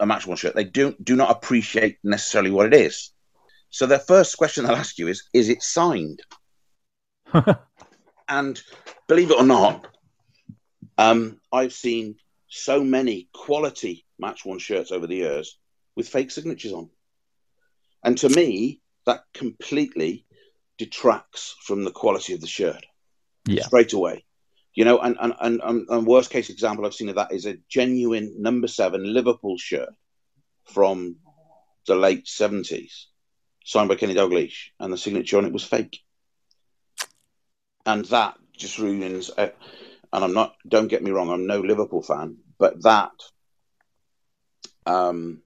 a match worn shirt, they do do not appreciate necessarily what it is. So their first question they'll ask you is, is it signed? and believe it or not, um, I've seen so many quality match worn shirts over the years with fake signatures on. And to me, that completely detracts from the quality of the shirt. Yeah. Straight away. You know, and, and, and, and worst case example I've seen of that is a genuine number seven Liverpool shirt from the late 70s, signed by Kenny Dalglish, and the signature on it was fake. And that just ruins, uh, and I'm not, don't get me wrong, I'm no Liverpool fan, but that um,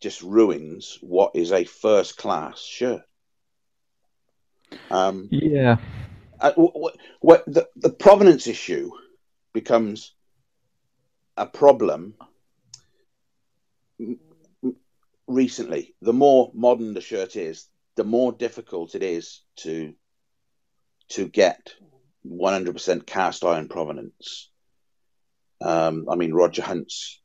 just ruins what is a first class shirt. Um, yeah. Uh, what, what, the, the provenance issue becomes a problem recently. The more modern the shirt is, the more difficult it is to to get 100% cast iron provenance. Um, I mean, Roger Hunt's,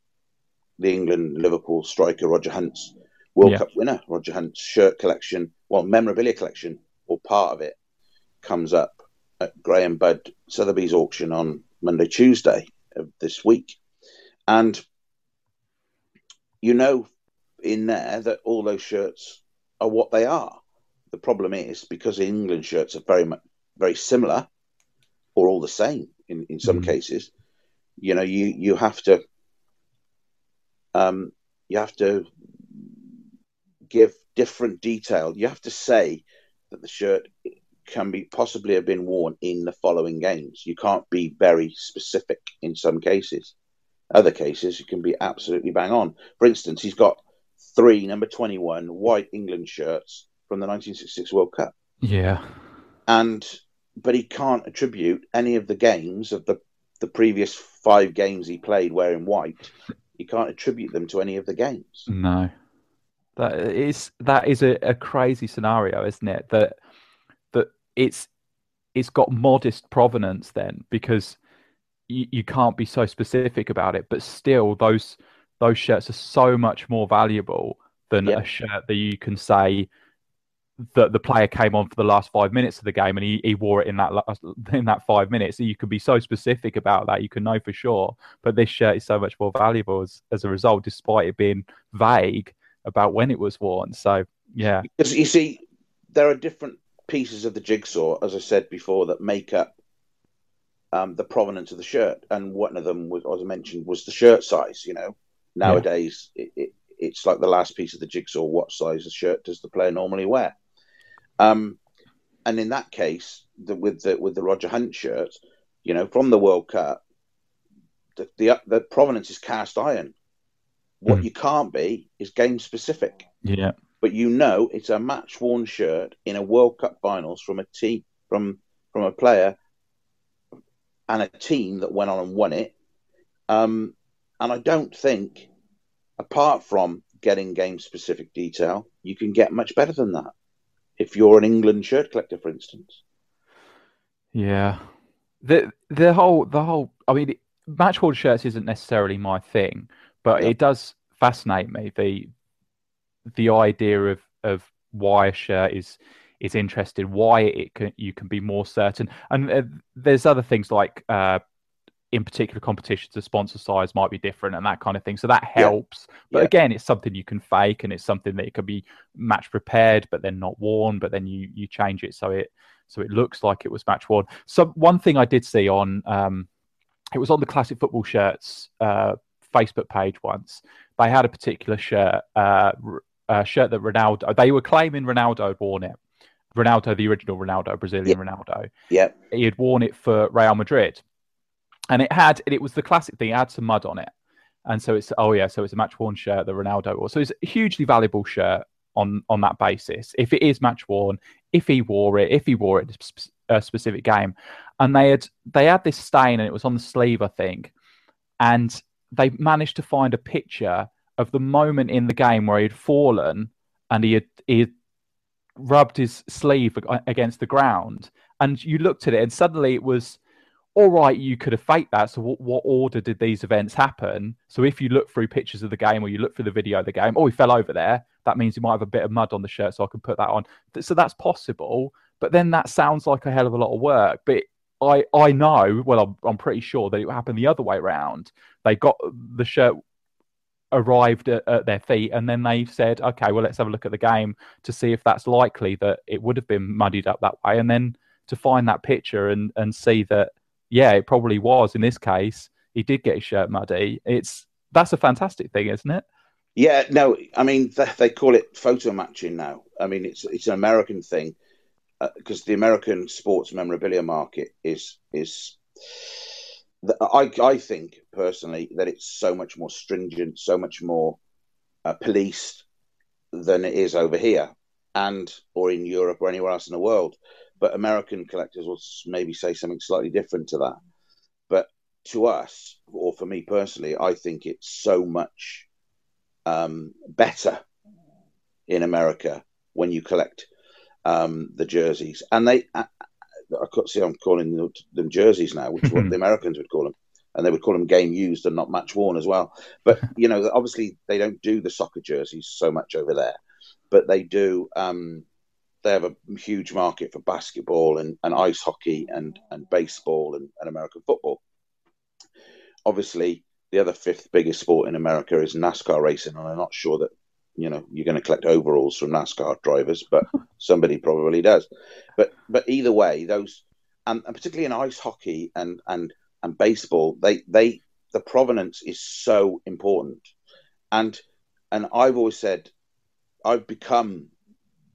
the England Liverpool striker, Roger Hunt's World yeah. Cup winner, Roger Hunt's shirt collection, well, memorabilia collection or part of it comes up at Graham Budd Sotheby's auction on Monday, Tuesday of this week. And you know in there that all those shirts are what they are. The problem is because England shirts are very much very similar or all the same in, in some mm. cases, you know, you, you have to um, you have to give different detail. You have to say that the shirt can be possibly have been worn in the following games. You can't be very specific in some cases. Other cases, you can be absolutely bang on. For instance, he's got three number 21 white England shirts from the 1966 World Cup. Yeah. And, but he can't attribute any of the games of the, the previous five games he played wearing white. He can't attribute them to any of the games. No. That is that is a, a crazy scenario, isn't it? That that it's it's got modest provenance then because you, you can't be so specific about it, but still those those shirts are so much more valuable than a shirt that you can say that the player came on for the last five minutes of the game and he, he wore it in that last, in that five minutes. So you can be so specific about that, you can know for sure. But this shirt is so much more valuable as, as a result, despite it being vague about when it was worn. So yeah, because you see, there are different pieces of the jigsaw, as I said before, that make up um, the provenance of the shirt, and one of them was, as I mentioned, was the shirt size. You know, nowadays yeah. it, it, it's like the last piece of the jigsaw. What size of shirt does the player normally wear? Um, and in that case, the, with the with the Roger Hunt shirt, you know, from the World Cup, the the, the provenance is cast iron. What mm. you can't be is game specific. Yeah. But you know it's a match worn shirt in a World Cup finals from a team from from a player and a team that went on and won it. Um, and I don't think, apart from getting game specific detail, you can get much better than that. If you're an England shirt collector, for instance. Yeah, the the whole the whole. I mean, match worn shirts isn't necessarily my thing, but yeah. it does fascinate me the the idea of of why a shirt is is interested, why it can you can be more certain, and uh, there's other things like uh, in particular competitions, the sponsor size might be different and that kind of thing. So that helps. Yeah. But yeah. again, it's something you can fake and it's something that it could be match prepared, but then not worn. But then you you change it so it so it looks like it was match worn. So one thing I did see on um, it was on the classic football shirts uh, Facebook page once. They had a particular shirt, uh, a shirt that Ronaldo. They were claiming Ronaldo had worn it. Ronaldo, the original Ronaldo, Brazilian yeah. Ronaldo. Yeah, he had worn it for Real Madrid and it had it was the classic thing. It had some mud on it, and so it's oh yeah, so it's a match worn shirt that Ronaldo wore. So it's a hugely valuable shirt on on that basis. If it is match worn, if he wore it, if he wore it a specific game, and they had they had this stain and it was on the sleeve, I think, and they managed to find a picture of the moment in the game where he had fallen and he had he had rubbed his sleeve against the ground, and you looked at it and suddenly it was all right, you could have faked that. So, what, what, order did these events happen? So, if you look through pictures of the game or you look through the video of the game, oh, he fell over there. That means he might have a bit of mud on the shirt, so I can put that on. So, that's possible. But then that sounds like a hell of a lot of work. But I, I know, well, I'm, I'm pretty sure that it happened the other way around. They got the shirt arrived at, at, their feet and then they said okay well let's have a look at the game to see if that's likely that it would have been muddied up that way and then to find that picture and and see that yeah, it probably was in this case. He did get his shirt muddy. It's that's a fantastic thing, isn't it? Yeah, no, I mean they call it photo matching now. I mean it's it's an American thing because uh, the American sports memorabilia market is is. I I think personally that it's so much more stringent, so much more uh, policed than it is over here, and or in Europe or anywhere else in the world but American collectors will maybe say something slightly different to that. But to us, or for me personally, I think it's so much um, better in America when you collect um, the jerseys. And they, I, I see, I'm calling them jerseys now, which is what the Americans would call them. And they would call them game used and not match worn as well. But, you know, obviously they don't do the soccer jerseys so much over there, but they do. Um, they have a huge market for basketball and, and ice hockey and, and baseball and, and American football. Obviously, the other fifth biggest sport in America is NASCAR racing, and I'm not sure that you know you're going to collect overalls from NASCAR drivers, but somebody probably does. But but either way, those and, and particularly in ice hockey and and and baseball, they they the provenance is so important, and and I've always said I've become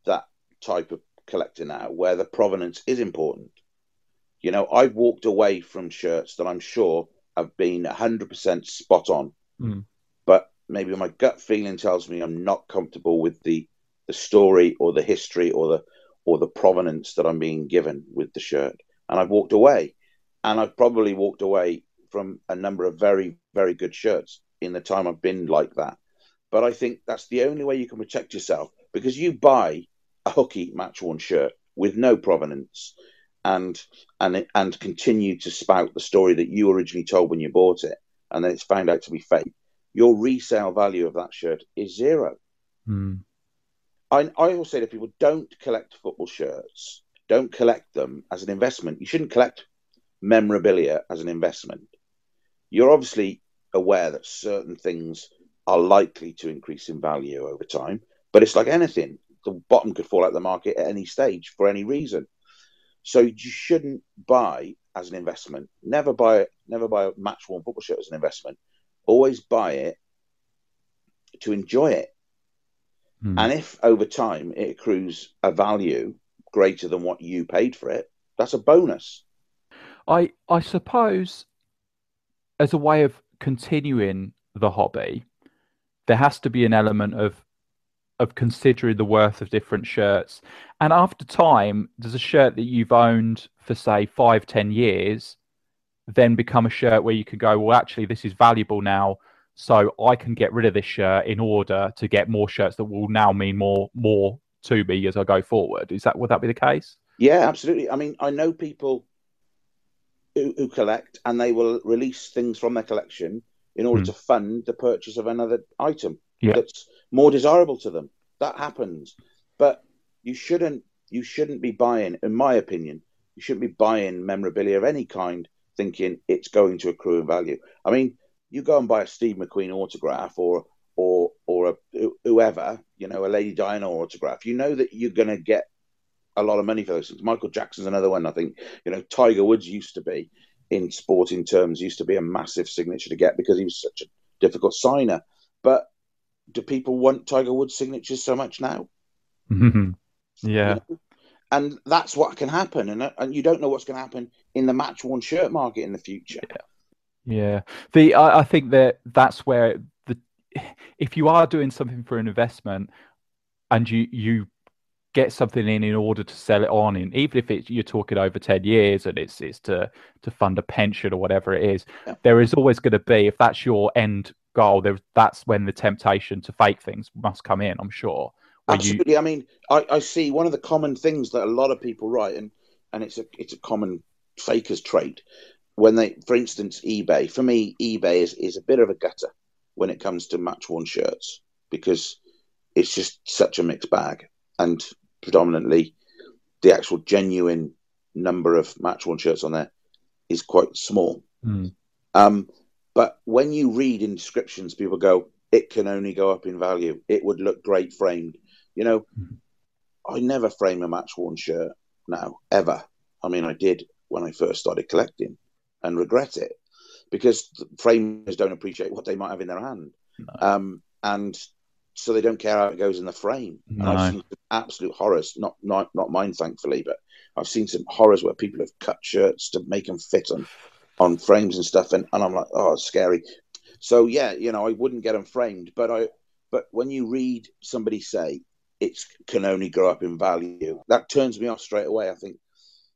that type of collector now where the provenance is important. You know, I've walked away from shirts that I'm sure have been 100% spot on, mm. but maybe my gut feeling tells me I'm not comfortable with the the story or the history or the or the provenance that I'm being given with the shirt, and I've walked away, and I've probably walked away from a number of very very good shirts in the time I've been like that. But I think that's the only way you can protect yourself because you buy a hooky match worn shirt with no provenance and and and continue to spout the story that you originally told when you bought it. And then it's found out to be fake your resale value of that shirt is zero mm. I, I always say to people don't collect football shirts don't collect them as an investment you shouldn't collect memorabilia as an investment you're obviously aware that certain things are likely to increase in value over time but it's like anything the bottom could fall out of the market at any stage for any reason. So you shouldn't buy as an investment. Never buy. Never buy a match worn football shirt as an investment. Always buy it to enjoy it. Hmm. And if over time it accrues a value greater than what you paid for it, that's a bonus. I I suppose as a way of continuing the hobby, there has to be an element of of considering the worth of different shirts. And after time, there's a shirt that you've owned for say five, ten years then become a shirt where you could go, well, actually, this is valuable now. so I can get rid of this shirt in order to get more shirts that will now mean more more to me as I go forward. Is that would that be the case? Yeah, absolutely. I mean, I know people who, who collect and they will release things from their collection in order mm. to fund the purchase of another item yeah. that's more desirable to them. That happens, but you shouldn't you shouldn't be buying, in my opinion, you shouldn't be buying memorabilia of any kind thinking it's going to accrue in value. I mean, you go and buy a Steve McQueen autograph or or or a, whoever, you know, a Lady Diana autograph, you know that you're going to get a lot of money for those things. Michael Jackson's another one. I think you know Tiger Woods used to be in sporting terms used to be a massive signature to get because he was such a difficult signer. But do people want Tiger Woods signatures so much now? Yeah. You know? And that's what can happen, and uh, and you don't know what's going to happen in the match worn shirt market in the future. Yeah. Yeah, the I, I think that that's where the if you are doing something for an investment and you you get something in in order to sell it on in even if it's you're talking over 10 years and it's it's to to fund a pension or whatever it is yeah. there is always going to be if that's your end goal there that's when the temptation to fake things must come in i'm sure absolutely you... i mean I, I see one of the common things that a lot of people write and and it's a it's a common fakers trait when they for instance ebay for me ebay is is a bit of a gutter when it comes to match worn shirts because it's just such a mixed bag and predominantly the actual genuine number of match worn shirts on there is quite small. Mm. Um, but when you read in descriptions, people go, it can only go up in value. It would look great framed. You know. I never frame a match worn shirt now, ever. I mean, I did when I first started collecting and regret it because framers don't appreciate what they might have in their hand. No. Um, and so they don't care how it goes in the frame. No. And I've seen absolute horrors, not, not not mine, thankfully, but I've seen some horrors where people have cut shirts to make them fit on on frames and stuff, and, and I'm like, oh, it's scary. So yeah, you know, I wouldn't get them framed, but I but when you read somebody say it can only grow up in value, that turns me off straight away. I think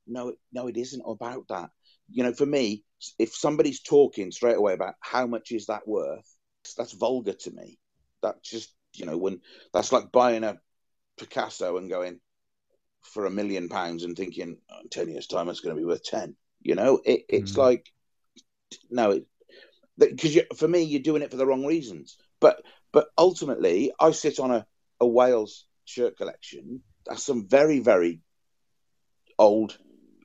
no, no, it isn't about that. You know, for me, if somebody's talking straight away about how much is that worth, that's vulgar to me. That just you know, when that's like buying a Picasso and going for a million pounds and thinking oh, in 10 years' time it's going to be worth 10. You know, it, it's mm. like, no, because for me, you're doing it for the wrong reasons. But but ultimately, I sit on a, a Wales shirt collection. That's some very, very old,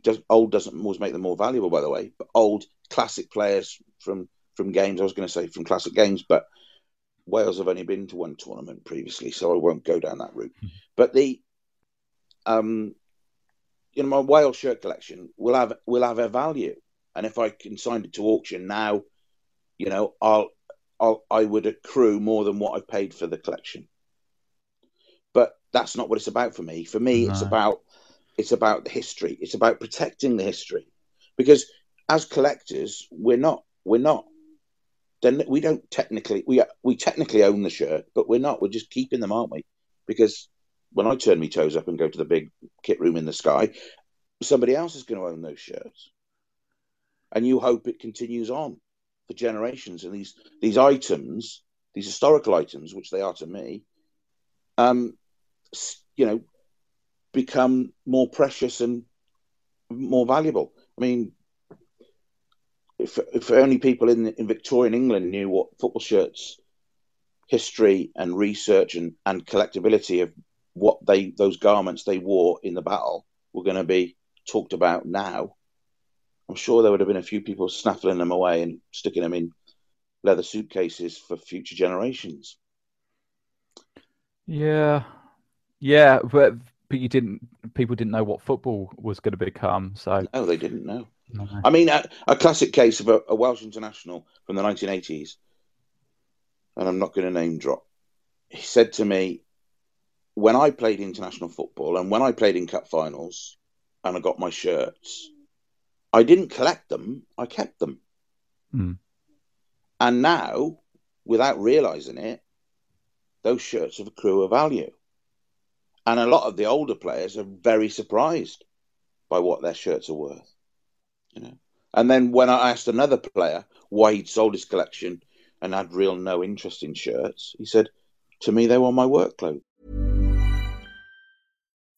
does, old doesn't always make them more valuable, by the way, but old classic players from from games. I was going to say from classic games, but Wales have only been to one tournament previously, so I won't go down that route. Mm-hmm. But the um, you know, my Wales shirt collection will have will have a value, and if I consigned it to auction now, you know, I'll, I'll I would accrue more than what I paid for the collection. That's not what it's about for me. For me, no. it's about it's about the history. It's about protecting the history, because as collectors, we're not we're not then we don't technically we we technically own the shirt, but we're not. We're just keeping them, aren't we? Because when I turn my toes up and go to the big kit room in the sky, somebody else is going to own those shirts, and you hope it continues on for generations. And these these items, these historical items, which they are to me, um, you know, become more precious and more valuable. I mean, if, if only people in, in Victorian England knew what football shirts history and research and, and collectability of what they those garments they wore in the battle were going to be talked about now, I'm sure there would have been a few people snaffling them away and sticking them in leather suitcases for future generations. Yeah, yeah, but but you didn't. People didn't know what football was going to become. So no, they didn't know. No. I mean, a, a, classic case of a, a, Welsh international from the 1980s, and I'm not going to name drop. He said to me, when I played international football and when I played in cup finals and I got my shirts, I didn't collect them, I kept them. Mm. And now, without realizing it, those shirts have accrue a value. And a lot of the older players are very surprised by what their shirts are worth. You know. And then when I asked another player why he'd sold his collection, and had real no interest in shirts. He said, to me, they were my work clothes.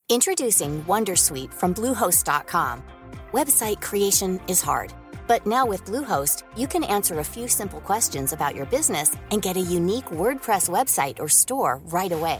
Introducing Wondersuite from Bluehost.com. Website creation is hard, but now with Bluehost, you can answer a few simple questions about your business and get a unique WordPress website or store right away.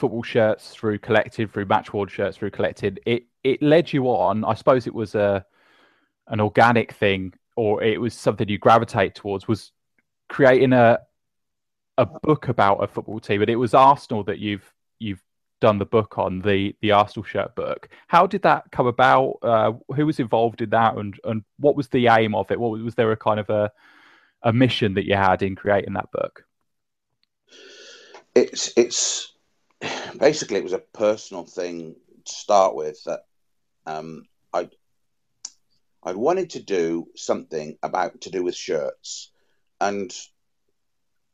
football shirts through collected, through match shirts through collected, it it led you on. I suppose it was a an organic thing, or it was something you gravitate towards. Was creating a a book about a football team, and it was Arsenal that you've you've done the book on the the Arsenal shirt book. How did that come about? Uh, who was involved in that, and and what was the aim of it? What was there a kind of a a mission that you had in creating that book? It's it's basically it was a personal thing to start with that um, I I wanted to do something about to do with shirts, and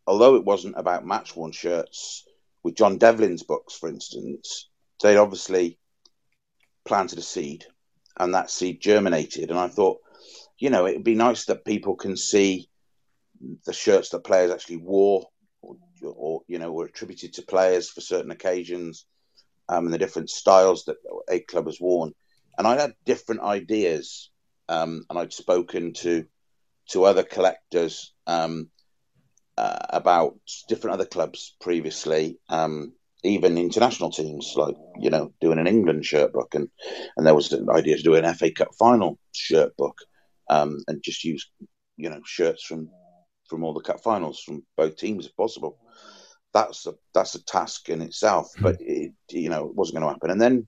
although it wasn't about match worn shirts, with John Devlin's books, for instance, they'd obviously planted a seed, and that seed germinated, and I thought, you know, it'd be nice that people can see the shirts that players actually wore, or, you know, were attributed to players for certain occasions, um, and the different styles that a club has worn. And I had different ideas, um, and I'd spoken to to other collectors um, uh, about different other clubs previously, um, even international teams, like you know, doing an England shirt book, and and there was an idea to do an FA Cup final shirt book, um, and just use you know shirts from from all the cup finals from both teams if possible. That's a that's a task in itself, mm-hmm. but it, you know it wasn't going to happen. And then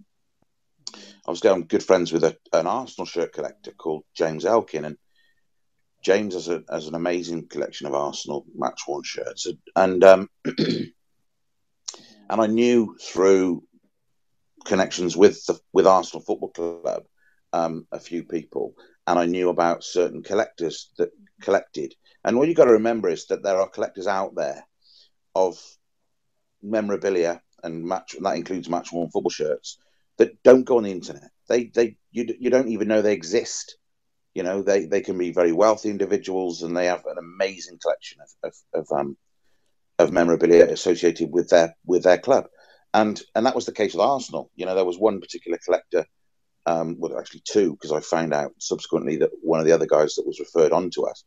I was going good friends with a, an Arsenal shirt collector called James Elkin, and James has a has an amazing collection of Arsenal match worn shirts, and um, and I knew through connections with the, with Arsenal Football Club um, a few people, and I knew about certain collectors that collected and what you've got to remember is that there are collectors out there of memorabilia and match, that includes match worn football shirts that don't go on the internet. They, they, you, you don't even know they exist. You know, they, they can be very wealthy individuals, and they have an amazing collection of, of, of um of memorabilia associated with their with their club, and and that was the case with Arsenal. You know, there was one particular collector, um, well, actually two, because I found out subsequently that one of the other guys that was referred on to us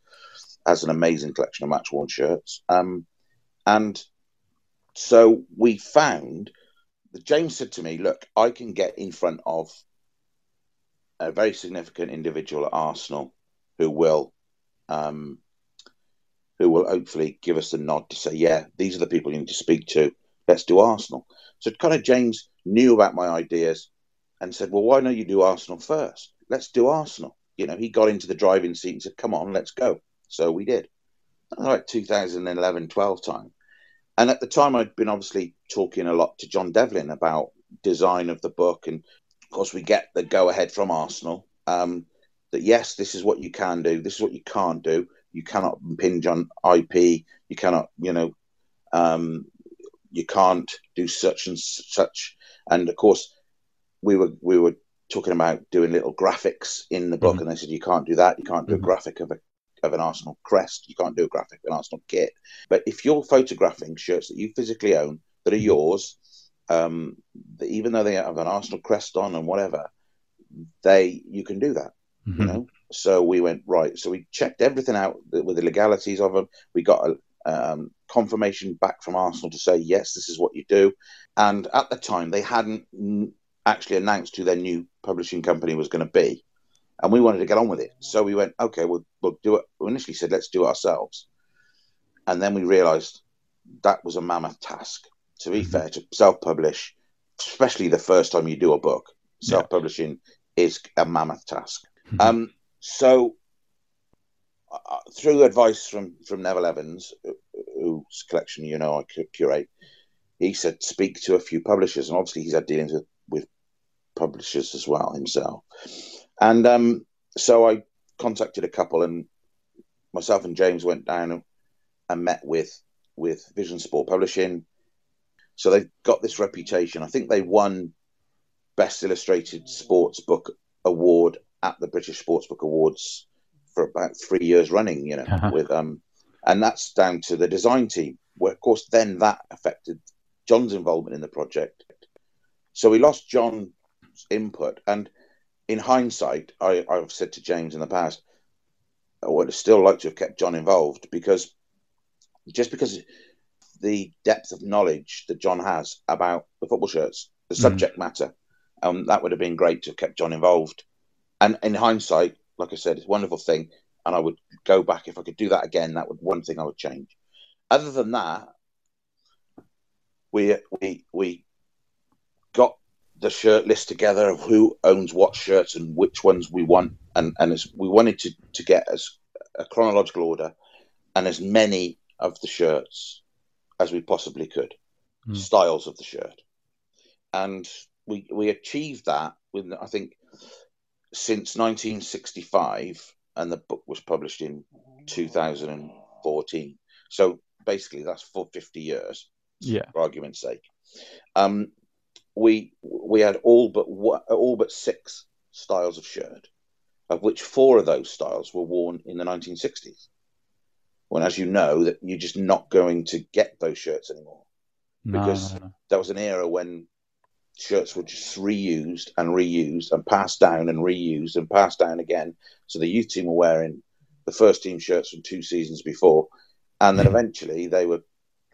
has an amazing collection of match worn shirts. Um, and so we found that James said to me, Look, I can get in front of a very significant individual at Arsenal who will. Um, who will hopefully give us the nod to say, yeah, these are the people you need to speak to. Let's do Arsenal. So kind of James knew about my ideas and said, well, why don't you do Arsenal first? Let's do Arsenal. You know, he got into the driving seat and said, come on, let's go. So we did. Like 2011 12 time. And at the time, I'd been obviously talking a lot to John Devlin about design of the book. And of course, we get the go ahead from Arsenal um, that yes, this is what you can do, this is what you can't do. You cannot impinge on IP. You cannot, you know, um, you can't do such and such. And of course, we were we were talking about doing little graphics in the book, mm-hmm. and they said you can't do that. You can't do mm-hmm. a graphic of a of an Arsenal crest. You can't do a graphic of an Arsenal kit. But if you're photographing shirts that you physically own that are yours, um, even though they have an Arsenal crest on and whatever, they you can do that. Mm-hmm. You know. So we went right. So we checked everything out with the legalities of them. We got a um, confirmation back from Arsenal to say yes, this is what you do. And at the time, they hadn't actually announced who their new publishing company was going to be and we wanted to get on with it. So we went, okay, we'll, we'll do it. We initially said, let's do it ourselves. And then we realized that was a mammoth task. To be mm-hmm. fair, to self publish, especially the first time you do a book, self publishing yeah. is a mammoth task. Mm-hmm. Um, so, uh, through advice from, from Neville Evans, whose collection you know I curate, he said speak to a few publishers, and obviously he's had dealings with, with publishers as well himself. And um, so I contacted a couple, and myself and James went down and, and met with with Vision Sport Publishing. So they've got this reputation. I think they won Best Illustrated Sports Book Award at the British Sports Book Awards for about three years running. You know, uh-huh. with um, and that's down to the design team. Where of course then that affected John's involvement in the project. So we lost John's input, and in hindsight, I, I've said to James in the past, I would have still liked to have kept John involved because just because the depth of knowledge that John has about the football shirts, the mm. subject matter, um, that would have been great to have kept John involved. And in hindsight, like I said, it's a wonderful thing, and I would go back if I could do that again. That would one thing I would change. Other than that, we we we got the shirt list together of who owns what shirts and which ones we want, and and as we wanted to to get as a chronological order and as many of the shirts as we possibly could, mm. styles of the shirt, and we we achieved that with I think since 1965, and the book was published in 2014. So basically, that's for 50 years. Yeah, for argument's sake. Um, we we had all but all but six styles of shirt, of which four of those styles were worn in the 1960s. When, as you know, that you're just not going to get those shirts anymore. Because no, no, that was an era when shirts were just reused and reused and passed down and reused and passed down again. So the youth team were wearing the first team shirts from two seasons before, and then hmm. eventually they were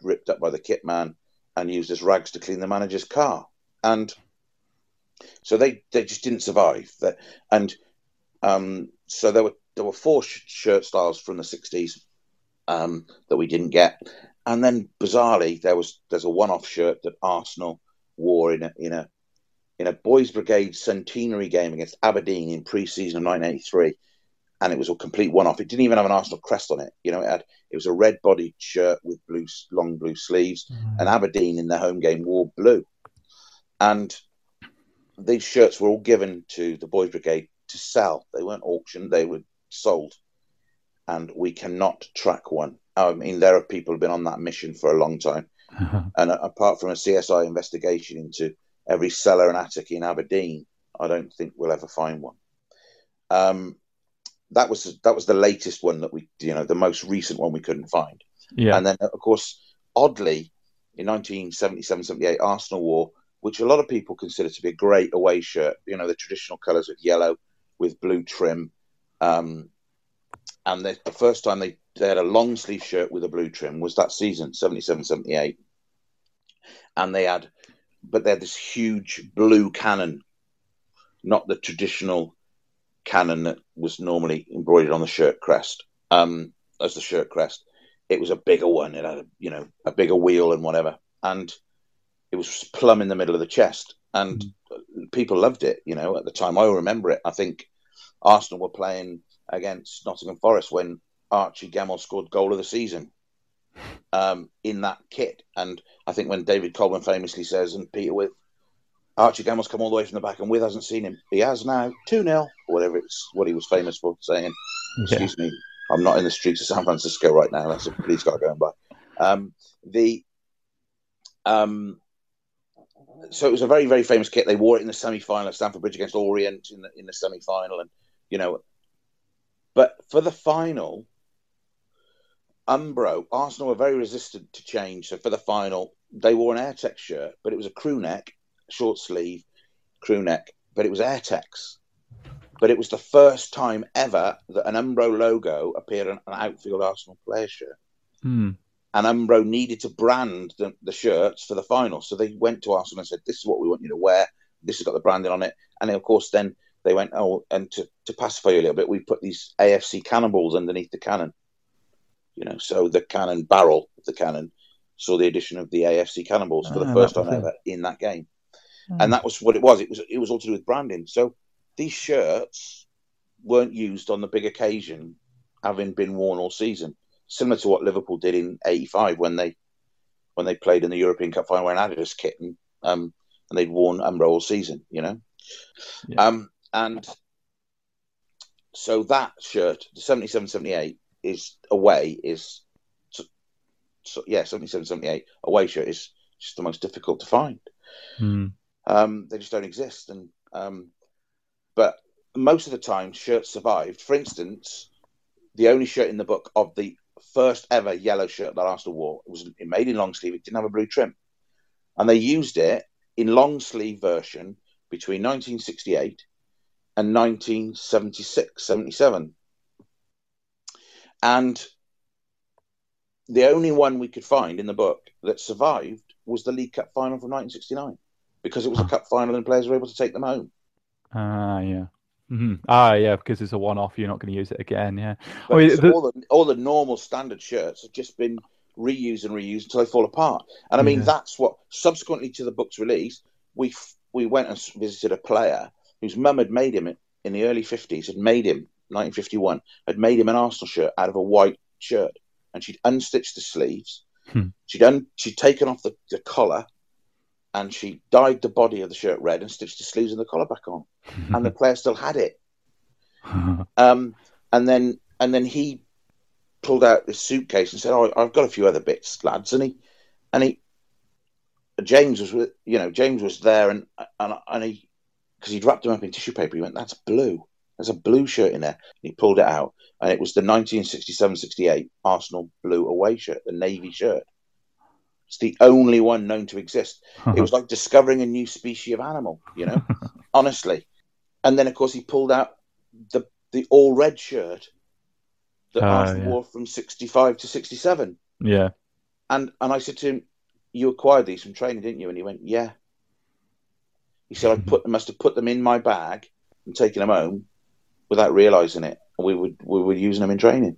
ripped up by the kit man and used as rags to clean the manager's car and so they they just didn't survive. That and um, so there were there were four sh- shirt styles from the '60s um, that we didn't get, and then bizarrely there was there's a one-off shirt that Arsenal wore in a in a in a Boys Brigade centenary game against Aberdeen in pre-season of 1983, and it was a complete one-off. It didn't even have an Arsenal crest on it. You know, it had it was a red-bodied shirt with blue long blue sleeves, mm. and Aberdeen in their home game wore blue. And these shirts were all given to the Boys Brigade to sell. They weren't auctioned, they were sold. And we cannot track one. I mean, there are people who've been on that mission for a long time. Uh-huh. And uh, apart from a CSI investigation into every cellar and attic in Aberdeen, I don't think we'll ever find one. Um, that was that was the latest one that we, you know, the most recent one we couldn't find. Yeah. And then, of course, oddly, in 1977-78, Arsenal wore which a lot of people consider to be a great away shirt. You know, the traditional colours of yellow with blue trim. Um, and the first time they, they had a long sleeve shirt with a blue trim was that season, 77 78. And they had, but they had this huge blue cannon, not the traditional cannon that was normally embroidered on the shirt crest, um, as the shirt crest. It was a bigger one. It had, a, you know, a bigger wheel and whatever. And it was plumb in the middle of the chest, and mm. people loved it. You know, at the time, I remember it. I think Arsenal were playing against Nottingham Forest when Archie Gemmill scored goal of the season um, in that kit, and I think when David Coleman famously says, and Peter Withe Archie Gemmill's come all the way from the back, and Withe hasn't seen him. He has now two 0 whatever it's what he was famous for saying. Yeah. Excuse me, I'm not in the streets of San Francisco right now. That's a police car going by. Um, the um, so it was a very very famous kit. They wore it in the semi final at Stamford Bridge against Orient in the in the semi final, and you know, but for the final, Umbro Arsenal were very resistant to change. So for the final, they wore an Airtex shirt, but it was a crew neck, short sleeve, crew neck, but it was Airtex. But it was the first time ever that an Umbro logo appeared on an outfield Arsenal player shirt. Hmm and Umbro needed to brand the, the, shirts for the final. So they went to Arsenal and said, "This is what we want you to wear. This has got the branding on it." And of course, then they went, "Oh, and to, to pacify you a little bit, we put these AFC cannonballs underneath the cannon." You know, so the cannon barrel of the cannon saw the addition of the AFC cannonballs for the ah, first time ever in that game, mm. and that was what it was. It was it was all to do with branding. So these shirts weren't used on the big occasion, having been worn all season similar to what Liverpool did in '85 when they when they played in the European Cup final wearing Adidas kit and um, and they'd worn Umbro all season, you know. Yeah. Um, and so that shirt, the 77 78 is away is so, yeah, 77 78 away shirt is just the most difficult to find. Mm. Um, they just don't exist. And um, but most of the time shirts survived. For instance, the only shirt in the book of the first ever yellow shirt that Arsenal wore it was made in long sleeve. It didn't have a blue trim, and they used it in long sleeve version between 1968 and 1976, 77. And the only one we could find in the book that survived was the League Cup final from 1969 because it was a cup final and players were able to take them home. Ah, uh, yeah. Mm-hmm. Ah, yeah, because it's a one-off. You're not going to use it again. Yeah. I mean, the... all the all the normal standard shirts have just been reused and reused until they fall apart. And I mean, yeah. that's what subsequently to the book's release, we we went and visited a player whose mum had made him in the early 50s, had made him 1951, had made him an Arsenal shirt out of a white shirt, and she'd unstitched the sleeves. Hmm. She'd un, she'd taken off the, the collar, and she dyed the body of the shirt red and stitched the sleeves and the collar back on, and the player still had it. um, and then and then he pulled out this suitcase and said, "Oh, I've got a few other bits, lads," and he and he James was with you know James was there and and and he because he'd wrapped them up in tissue paper. He went, "That's blue. There's a blue shirt in there." And he pulled it out, and it was the 1967-68 Arsenal blue away shirt, the navy shirt. It's the only one known to exist. it was like discovering a new species of animal, you know, honestly. And then, of course, he pulled out the the all red shirt that uh, yeah. wore from 65 to 67. Yeah. And and I said to him, you acquired these from training, didn't you? And he went, yeah. He said, I put must have put them in my bag and taken them home without realizing it. And we would we were using them in training.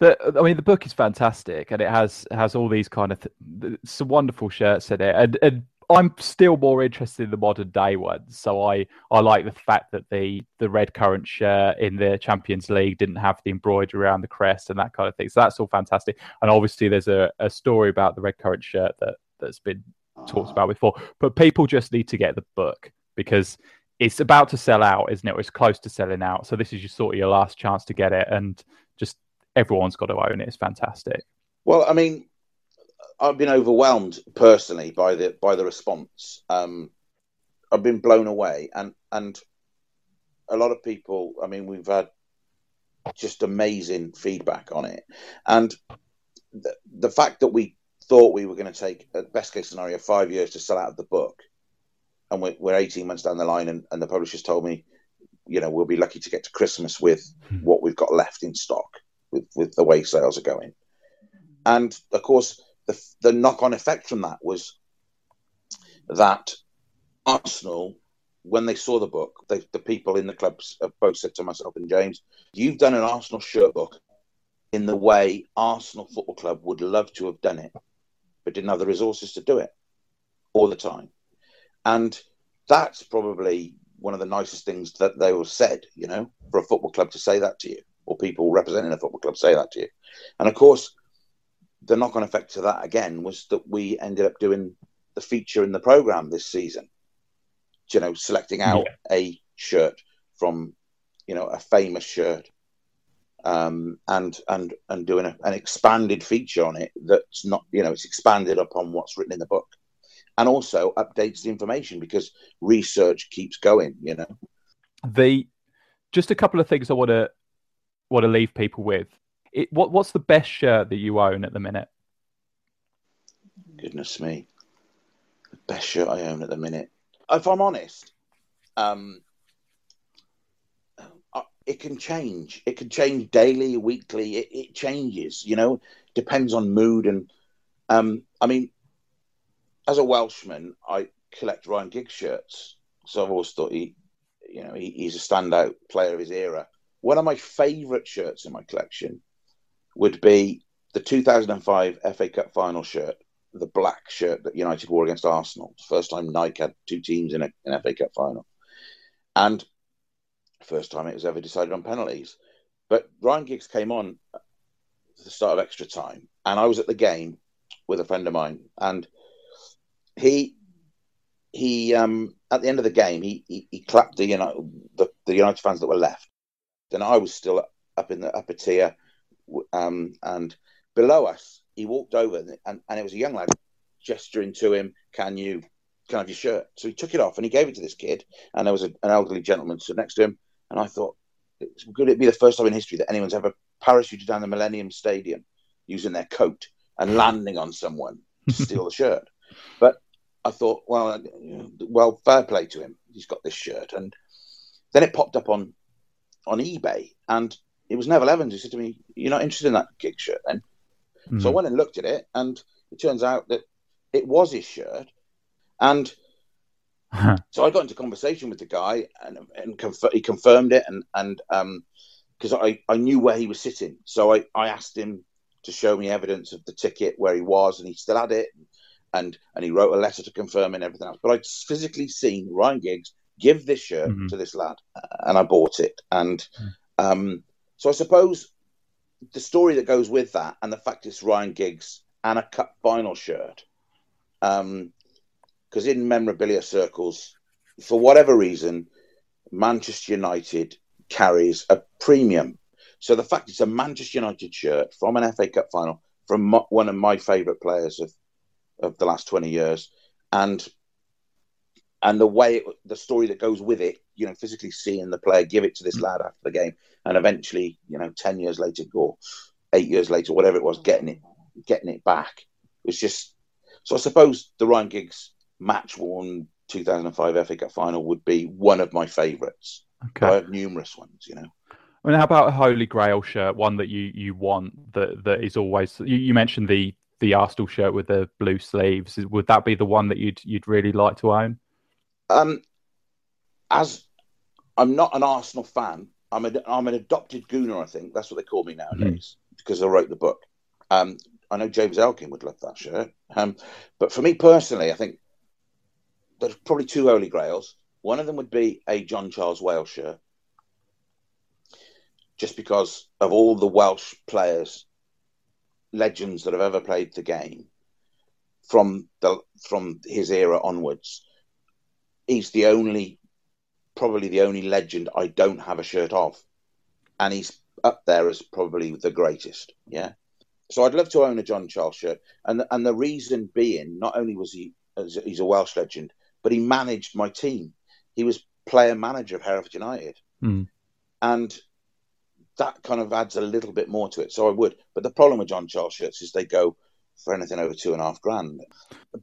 The, I mean, the book is fantastic, and it has has all these kind of th- some wonderful shirts in it, and, and I'm still more interested in the modern day ones. So I, I like the fact that the the red currant shirt in the Champions League didn't have the embroidery around the crest and that kind of thing. So that's all fantastic. And obviously there's a, a story about the red currant shirt that, that's been talked ah. about before. But people just need to get the book because it's about to sell out, isn't it? Or it's close to selling out. So this is your sort of your last chance to get it and everyone's got to own it. It's fantastic. Well, I mean, I've been overwhelmed personally by the by the response. Um, I've been blown away, and and a lot of people. I mean, we've had just amazing feedback on it, and the, the fact that we thought we were going to take a best case scenario five years to sell out of the book, and we're, we're eighteen months down the line, and, and the publishers told me, you know, we'll be lucky to get to Christmas with hmm. what we've got left in stock with with the way sales are going, and of course the, the knock on effect from that was that Arsenal, when they saw the book, they, the people in the clubs have both said to myself and James, You've done an Arsenal shirt book in the way Arsenal Football Club would love to have done it, but didn't have the resources to do it all the time. And that's probably one of the nicest things that they were said, you know, for a football club to say that to you, or people representing a football club say that to you. And of course, the knock on effect to that again was that we ended up doing the feature in the program this season. You know, selecting out yeah. a shirt from, you know, a famous shirt, um, and and and doing a, an expanded feature on it that's not, you know, it's expanded upon what's written in the book, and also updates the information because research keeps going. You know, the just a couple of things I want to want to leave people with it, what what's the best shirt that you own at the minute? Goodness me, the best shirt I own at the minute. If I'm honest, um, it can change. It can change daily, weekly. It, it changes. You know, depends on mood and. Um, I mean, as a Welshman, I collect Ryan Giggs shirts, so I've always thought he, you know, he, he's a standout player of his era. One of my favourite shirts in my collection would be the 2005 FA Cup final shirt, the black shirt that United wore against Arsenal. First time Nike had two teams in a, an FA Cup final. And first time it was ever decided on penalties. But Ryan Giggs came on at the start of extra time, and I was at the game with a friend of mine, and he he um at the end of the game he he, he clapped the United the, the United fans that were left. Then I was still up in the upper tier, um, and below us he walked over and, and it was a young lad gesturing to him, "Can you can I have your shirt?" So he took it off and he gave it to this kid, and there was a, an elderly gentleman stood next to him, and I thought, could it be the first time in history that anyone's ever parachuted down the Millennium Stadium using their coat and landing on someone to steal the shirt? But I thought, well, well, fair play to him. He's got this shirt, and then it popped up on on eBay, and it was Neville Evans who said to me, "You're not interested in that Giggs shirt, then?" Mm. So I hmm. went and looked at it, and it turns out that it was his shirt, and so I got into conversation with the guy, and and conf- he confirmed it, and and um, because I I knew where he was sitting, so I I asked him to show me evidence of the ticket where he was, and he still had it and and he wrote a letter to confirm and everything else. But I'd physically seen Ryan Giggs give this shirt mm-hmm. to this lad, and I bought it. And um, so I suppose the story that goes with that, and the fact it's Ryan Giggs and a cup final shirt, because um, in memorabilia circles, for whatever reason, Manchester United carries a premium. So the fact it's a Manchester United shirt from an FA Cup final from one of my favourite players of of the last 20 years and and the way it, the story that goes with it you know physically seeing the player give it to this mm. lad after the game and eventually you know 10 years later or 8 years later whatever it was getting it getting it back it was just so i suppose the ryan giggs match worn 2005 FA Cup final would be one of my favourites. Okay. I have numerous ones, you know. I mean, how about a Holy Grail shirt? One that you, you want that that is always. You, you mentioned the the Arsenal shirt with the blue sleeves. Would that be the one that you'd you'd really like to own? Um, as I'm not an Arsenal fan, I'm a, I'm an adopted Gooner. I think that's what they call me nowadays mm. because I wrote the book. Um, I know James Elkin would love that shirt. Um, but for me personally, I think there's probably two holy grails. One of them would be a John Charles Wales shirt, just because of all the Welsh players legends that have ever played the game from the from his era onwards. He's the only, probably the only legend I don't have a shirt of, and he's up there as probably the greatest. Yeah. So I'd love to own a John Charles shirt, and and the reason being, not only was he he's a Welsh legend, but he managed my team. He was player manager of Hereford United, mm. and that kind of adds a little bit more to it. So I would. But the problem with John Charles shirts is they go for anything over two and a half grand.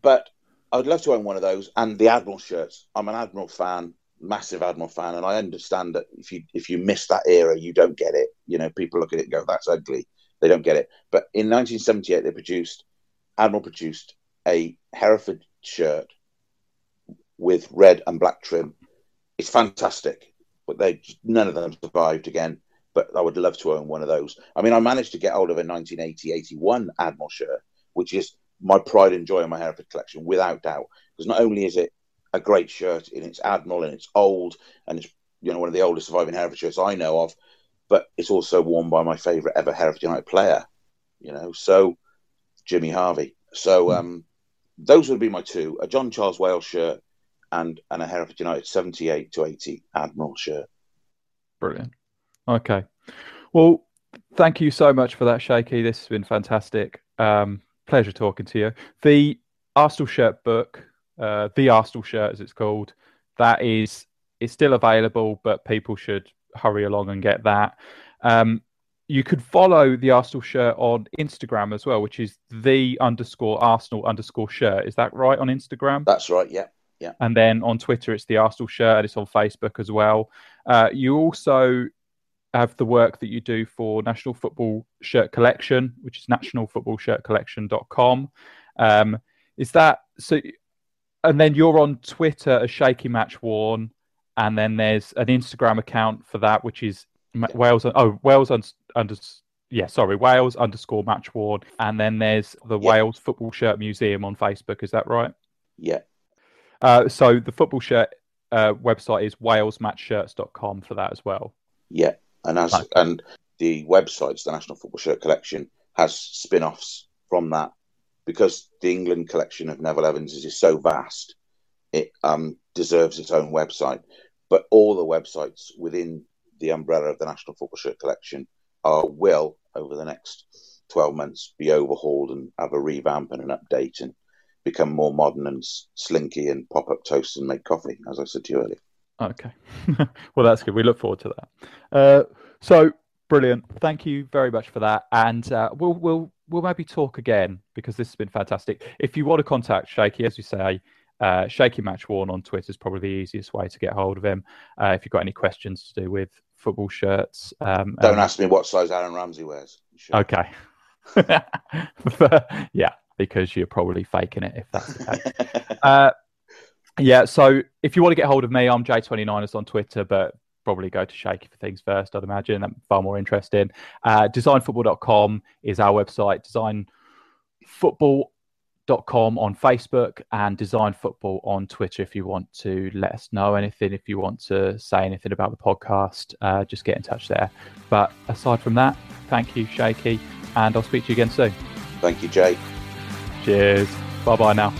But I'd love to own one of those and the Admiral shirts. I'm an Admiral fan, massive Admiral fan, and I understand that if you if you miss that era, you don't get it. You know, people look at it and go, "That's ugly." They don't get it. But in 1978, they produced Admiral produced a Hereford shirt with red and black trim. It's fantastic, but they none of them survived again but I would love to own one of those. I mean, I managed to get hold of a 1980 81 Admiral shirt, which is my pride and joy in my Hereford collection, without doubt. Because not only is it a great shirt and it's Admiral and it's old and it's you know one of the oldest surviving Hereford shirts I know of, but it's also worn by my favourite ever Hereford United player, you know, so Jimmy Harvey. So hmm. um, those would be my two: a John Charles Wales shirt and and a Hereford United 78 to 80 Admiral shirt. Brilliant. Okay. Well, thank you so much for that, Shakey. This has been fantastic. Um, pleasure talking to you. The Arsenal shirt book, uh, the Arsenal shirt as it's called, that is is still available, but people should hurry along and get that. Um, you could follow the Arsenal shirt on Instagram as well, which is the underscore Arsenal underscore shirt. Is that right on Instagram? That's right. Yeah. Yeah. And then on Twitter, it's the Arsenal shirt. It's on Facebook as well. Uh, you also have the work that you do for National Football Shirt Collection, which is nationalfootballshirtcollection.com. Um, is that so? And then you're on Twitter as Shakey Match Worn, and then there's an Instagram account for that, which is Wales. Oh, Wales under yeah, sorry, Wales underscore Match Worn, and then there's the yeah. Wales Football Shirt Museum on Facebook. Is that right? Yeah. Uh, so the football shirt uh, website is walesmatchshirts.com for that as well. Yeah and as and the websites, the National Football Shirt Collection has spin-offs from that because the England collection of Neville Evanses is so vast, it um, deserves its own website. But all the websites within the umbrella of the National Football Shirt Collection are will over the next 12 months be overhauled and have a revamp and an update and become more modern and slinky and pop up toast and make coffee, as I said to you earlier. Okay. well, that's good. We look forward to that. Uh, so brilliant. Thank you very much for that. And uh, we'll, we'll, we'll maybe talk again because this has been fantastic. If you want to contact Shakey, as you say, uh, Shakey Match Worn on Twitter is probably the easiest way to get hold of him. Uh, if you've got any questions to do with football shirts, um, don't um, ask me what size Aaron Ramsey wears. Sure. Okay. yeah, because you're probably faking it if that's the case. yeah, so if you want to get hold of me, I'm J29ers on Twitter, but probably go to Shakey for things first, I'd imagine. That's far more interesting. Uh, designfootball.com is our website. Designfootball.com on Facebook and Design Football on Twitter if you want to let us know anything, if you want to say anything about the podcast, uh, just get in touch there. But aside from that, thank you, Shakey, and I'll speak to you again soon. Thank you, Jay. Cheers. Bye bye now.